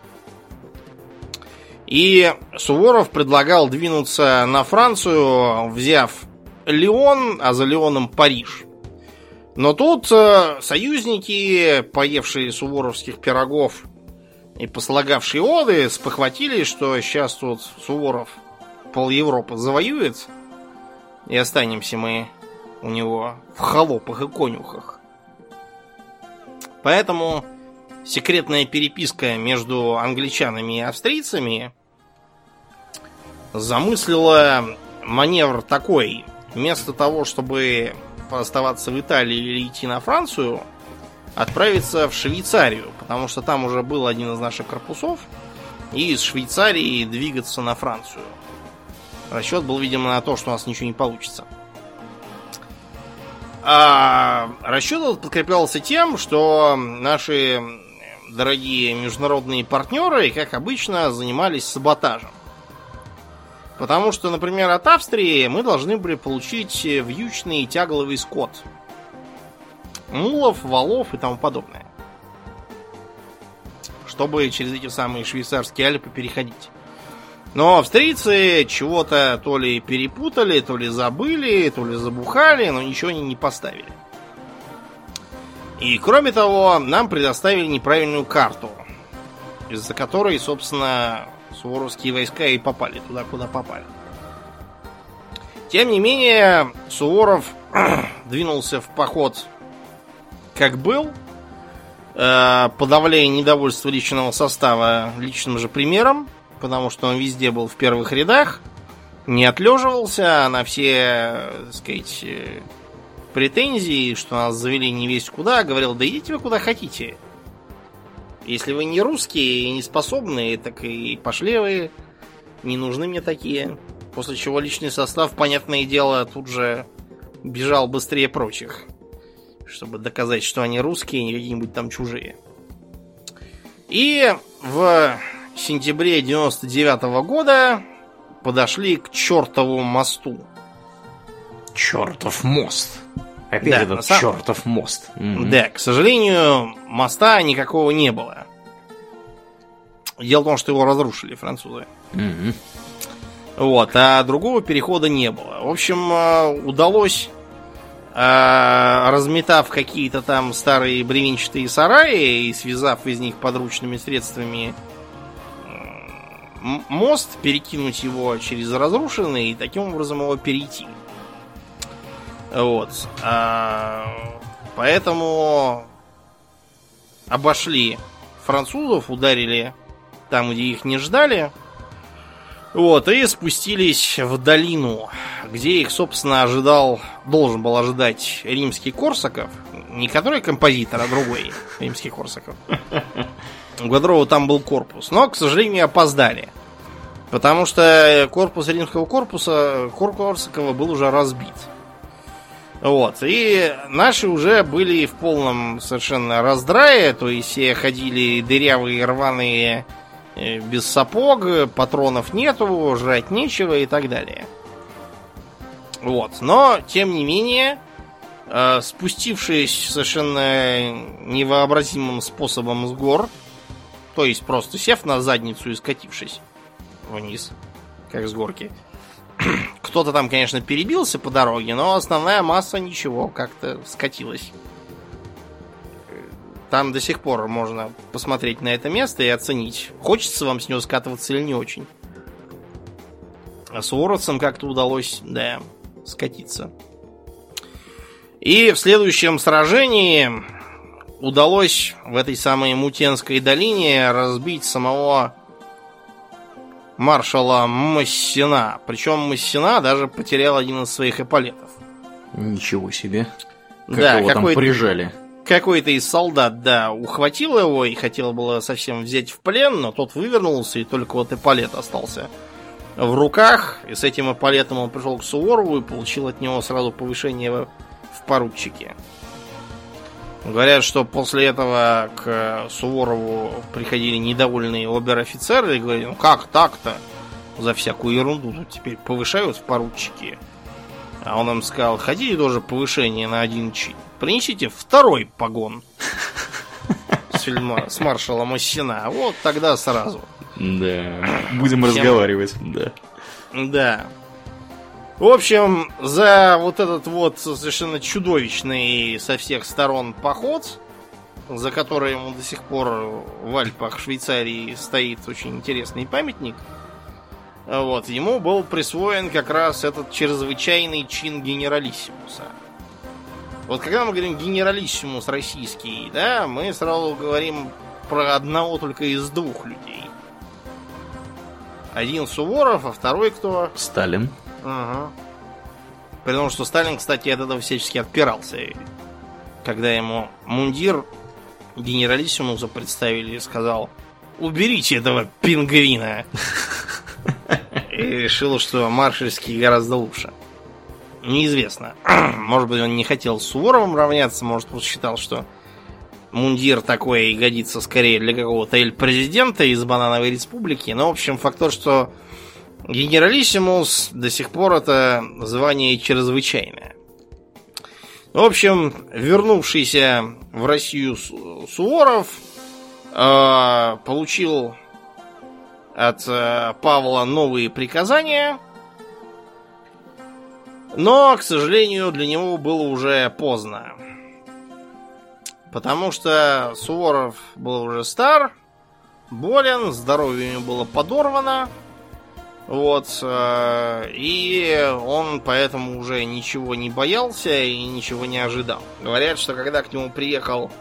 И Суворов предлагал двинуться на Францию, взяв Лион, а за Лионом Париж. Но тут э, союзники, поевшие суворовских пирогов и послагавшие оды, спохватили, что сейчас тут Суворов пол Европы завоюет, и останемся мы у него в холопах и конюхах. Поэтому секретная переписка между англичанами и австрийцами замыслила маневр такой. Вместо того, чтобы оставаться в Италии или идти на Францию, отправиться в Швейцарию, потому что там уже был один из наших корпусов, и из Швейцарии двигаться на Францию. Расчет был, видимо, на то, что у нас ничего не получится. А расчет подкреплялся тем, что наши дорогие международные партнеры, как обычно, занимались саботажем. Потому что, например, от Австрии мы должны были получить вьючный тягловый скот. Мулов, валов и тому подобное. Чтобы через эти самые швейцарские Альпы переходить. Но австрийцы чего-то то ли перепутали, то ли забыли, то ли забухали, но ничего они не поставили. И кроме того, нам предоставили неправильную карту, из-за которой, собственно, суворовские войска и попали туда, куда попали. Тем не менее, Суворов двинулся в поход как был, э, подавляя недовольство личного состава личным же примером, потому что он везде был в первых рядах, не отлеживался на все, так сказать, э, претензии, что нас завели не весь куда, говорил, да идите вы куда хотите. Если вы не русские и не способные, так и пошли вы. Не нужны мне такие. После чего личный состав, понятное дело, тут же бежал быстрее прочих. Чтобы доказать, что они русские, не какие-нибудь там чужие. И в сентябре 99 -го года подошли к чертову мосту. Чертов мост. Опять Да, этот самом- чертов мост. Мгм. Да, к сожалению, моста никакого не было. Дело в том, что его разрушили французы. Мгм. Вот, а другого перехода не было. В общем, э, удалось, э, разметав какие-то там старые бревенчатые сараи и связав из них подручными средствами м- мост, перекинуть его через разрушенный и таким образом его перейти. Вот. А, поэтому обошли французов, ударили там, где их не ждали. Вот, и спустились в долину, где их, собственно, ожидал, должен был ожидать римский Корсаков. Не который композитор, а другой римский Корсаков. У которого там был корпус. Но, к сожалению, опоздали. Потому что корпус римского корпуса Кор- Корсакова был уже разбит. Вот. И наши уже были в полном совершенно раздрае. То есть все ходили дырявые, рваные, э, без сапог, патронов нету, жрать нечего и так далее. Вот. Но, тем не менее, э, спустившись совершенно невообразимым способом с гор, то есть просто сев на задницу и скатившись вниз, как с горки, кто-то там, конечно, перебился по дороге, но основная масса ничего, как-то скатилась. Там до сих пор можно посмотреть на это место и оценить, хочется вам с него скатываться или не очень. А суворовцам как-то удалось, да, скатиться. И в следующем сражении удалось в этой самой Мутенской долине разбить самого маршала Массина. Причем Массина даже потерял один из своих эполетов. Ничего себе. Как да, его там прижали. какой-то из солдат, да, ухватил его и хотел было совсем взять в плен, но тот вывернулся, и только вот эполет остался в руках. И с этим эполетом он пришел к Суворову и получил от него сразу повышение в поручике. Говорят, что после этого к Суворову приходили недовольные обер-офицеры и говорили, ну как так-то? За всякую ерунду тут теперь повышают в поручики. А он им сказал, хотите тоже повышение на один чин? Принесите второй погон с, фильма, с маршала Массина. Вот тогда сразу. Да. Будем Всем- разговаривать. Да. Да. В общем, за вот этот вот совершенно чудовищный со всех сторон поход, за который ему до сих пор в Альпах Швейцарии стоит очень интересный памятник, вот, ему был присвоен как раз этот чрезвычайный чин генералиссимуса. Вот когда мы говорим генералиссимус российский, да, мы сразу говорим про одного только из двух людей. Один Суворов, а второй кто? Сталин. Ага. При том, что Сталин, кстати, от этого всячески отпирался. Когда ему мундир генералиссимуса представили и сказал «Уберите этого пингвина!» И решил, что маршальский гораздо лучше. Неизвестно. Может быть, он не хотел с Суворовым равняться, может, он считал, что мундир такой годится скорее для какого-то эль-президента из Банановой Республики. Но, в общем, факт то, что генералиссимус до сих пор это звание чрезвычайное. В общем, вернувшийся в Россию Суворов э, получил от э, Павла новые приказания, но, к сожалению, для него было уже поздно. Потому что Суворов был уже стар, болен, здоровье ему было подорвано. Вот, э, и он поэтому уже ничего не боялся и ничего не ожидал. Говорят, что когда к нему приехал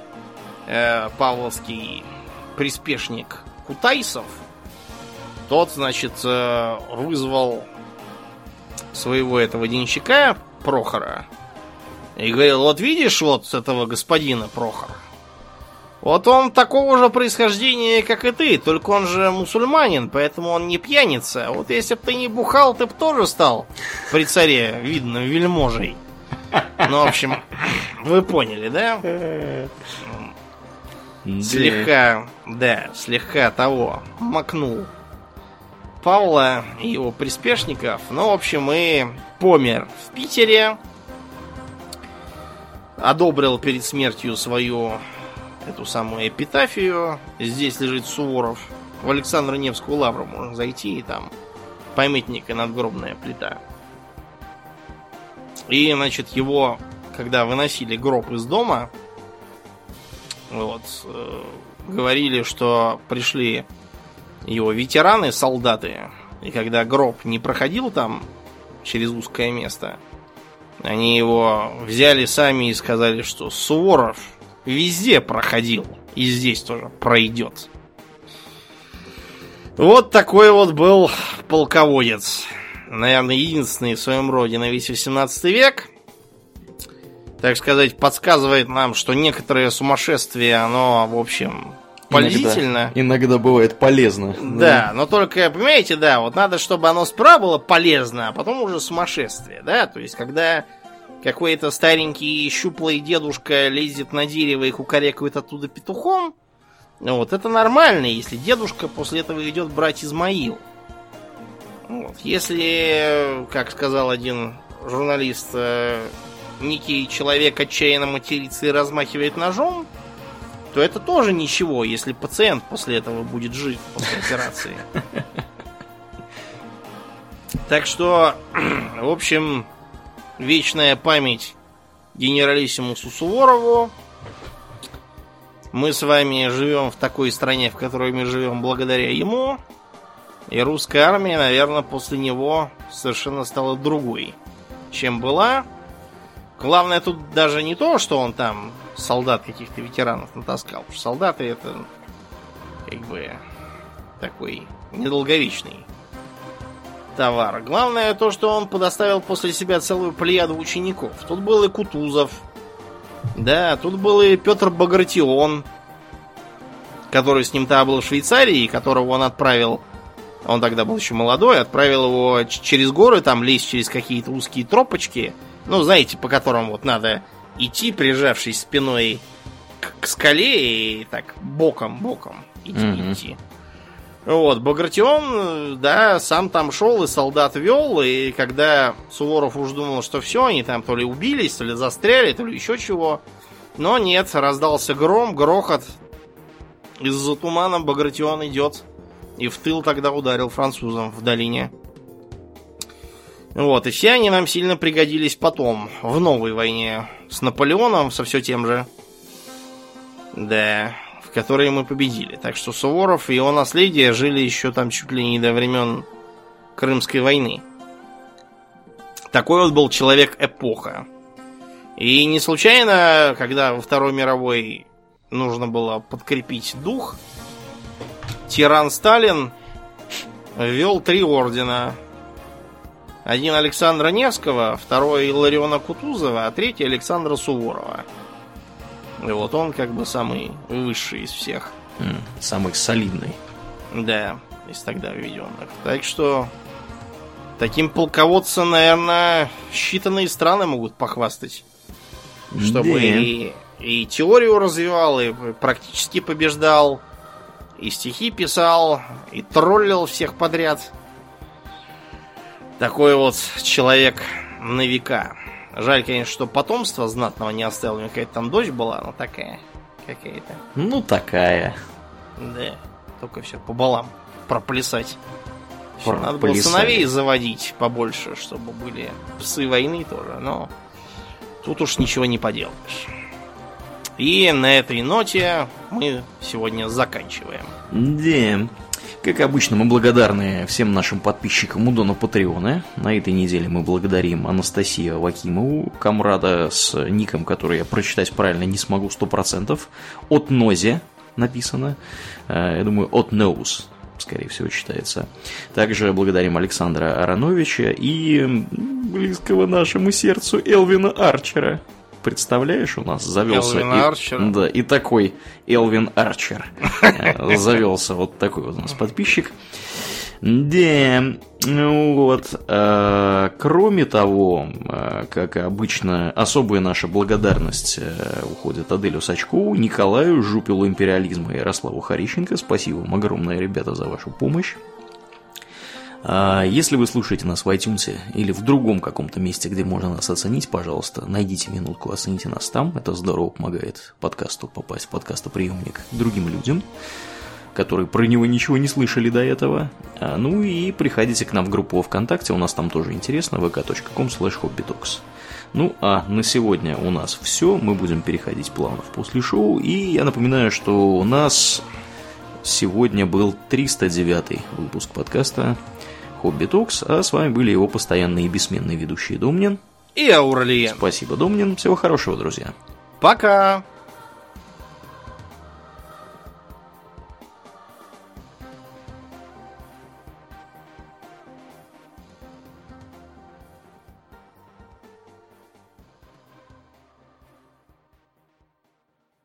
э, павловский приспешник Кутайсов, тот, значит, э, вызвал своего этого денщика Прохора и говорил, вот видишь вот этого господина Прохора, вот он такого же происхождения, как и ты, только он же мусульманин, поэтому он не пьяница. Вот если бы ты не бухал, ты бы тоже стал при царе, видно, вельможей. Ну, в общем, вы поняли, да? Слегка, да, слегка того, макнул Павла и его приспешников. Ну, в общем, и помер в Питере. Одобрил перед смертью свою эту самую эпитафию. Здесь лежит Суворов. В Александра Невскую лавру можно зайти, и там памятник и надгробная плита. И, значит, его, когда выносили гроб из дома, вот, э, говорили, что пришли его ветераны, солдаты, и когда гроб не проходил там через узкое место, они его взяли сами и сказали, что Суворов везде проходил. И здесь тоже пройдет. Вот такой вот был полководец. Наверное, единственный в своем роде на весь 18 век. Так сказать, подсказывает нам, что некоторое сумасшествие, оно, в общем, полезительно. Иногда, иногда бывает полезно. Да, да, но только, понимаете, да, вот надо, чтобы оно справа было полезно, а потом уже сумасшествие, да, то есть, когда какой-то старенький щуплый дедушка лезет на дерево и кукарекает оттуда петухом, вот, это нормально, если дедушка после этого идет брать Измаил. Вот. Если, как сказал один журналист, э, некий человек отчаянно матерится и размахивает ножом, то это тоже ничего, если пациент после этого будет жив после операции. Так что, в общем, вечная память генералиссимусу Суворову. Мы с вами живем в такой стране, в которой мы живем благодаря ему. И русская армия, наверное, после него совершенно стала другой, чем была. Главное тут даже не то, что он там солдат каких-то ветеранов натаскал. Солдаты это как бы такой недолговечный товар. Главное то, что он подоставил после себя целую плеяду учеников. Тут был и Кутузов, да, тут был и Петр Багратион, который с ним-то был в Швейцарии, которого он отправил, он тогда был еще молодой, отправил его через горы, там лезть через какие-то узкие тропочки, ну, знаете, по которым вот надо идти, прижавшись спиной к, к скале и так боком-боком идти, mm-hmm. идти. Вот, Багратион, да, сам там шел и солдат вел, и когда Суворов уж думал, что все, они там то ли убились, то ли застряли, то ли еще чего. Но нет, раздался гром, грохот. Из-за тумана Багратион идет. И в тыл тогда ударил французам в долине. Вот, и все они нам сильно пригодились потом, в новой войне. С Наполеоном, со все тем же. Да которые мы победили. Так что Суворов и его наследие жили еще там чуть ли не до времен Крымской войны. Такой вот был человек-эпоха. И не случайно, когда во Второй мировой нужно было подкрепить дух, тиран Сталин ввел три ордена. Один Александра Невского, второй Илариона Кутузова, а третий Александра Суворова. И вот он как бы самый высший из всех. Mm, самый солидный. Да, из тогда введенных. Так что таким полководцем, наверное, считанные страны могут похвастать. Чтобы да. и, И теорию развивал, и практически побеждал, и стихи писал, и троллил всех подряд. Такой вот человек на века. Жаль, конечно, что потомство знатного не оставил. У него какая-то там дочь была, но такая какая-то. Ну, такая. Да, только все по балам проплясать. Про- Надо было сыновей заводить побольше, чтобы были псы войны тоже, но тут уж ничего не поделаешь. И на этой ноте мы сегодня заканчиваем. Да. Как обычно, мы благодарны всем нашим подписчикам у Дона Патреона. На этой неделе мы благодарим Анастасию Вакимову, комрада с ником, который я прочитать правильно не смогу 100%. От Нозе написано. Э, Я думаю, от Nose, скорее всего, читается. Также благодарим Александра Ароновича и близкого нашему сердцу Элвина Арчера. Представляешь, у нас завелся... Элвина и- Арчера? Да, и такой Элвин Арчер э, завелся. Вот такой вот у нас подписчик. Да, ну вот. э, Кроме того, э, как обычно, особая наша благодарность уходит Аделю Сачкову, Николаю, Жупилу Империализма и Ярославу Харищенко. Спасибо вам огромное, ребята, за вашу помощь. А Если вы слушаете нас в iTunes или в другом каком-то месте, где можно нас оценить, пожалуйста, найдите минутку, оцените нас там. Это здорово помогает подкасту попасть в подкастоприемник другим людям, которые про него ничего не слышали до этого. А, Ну и приходите к нам в группу ВКонтакте, у нас там тоже интересно, vk.com slash. Ну, а на сегодня у нас все. Мы будем переходить плавно в после шоу. И я напоминаю, что у нас сегодня был 309 выпуск подкаста Хобби Токс, а с вами были его постоянные и бессменные ведущие Домнин. И Ауралиен. Спасибо, Домнин. Всего хорошего, друзья. Пока!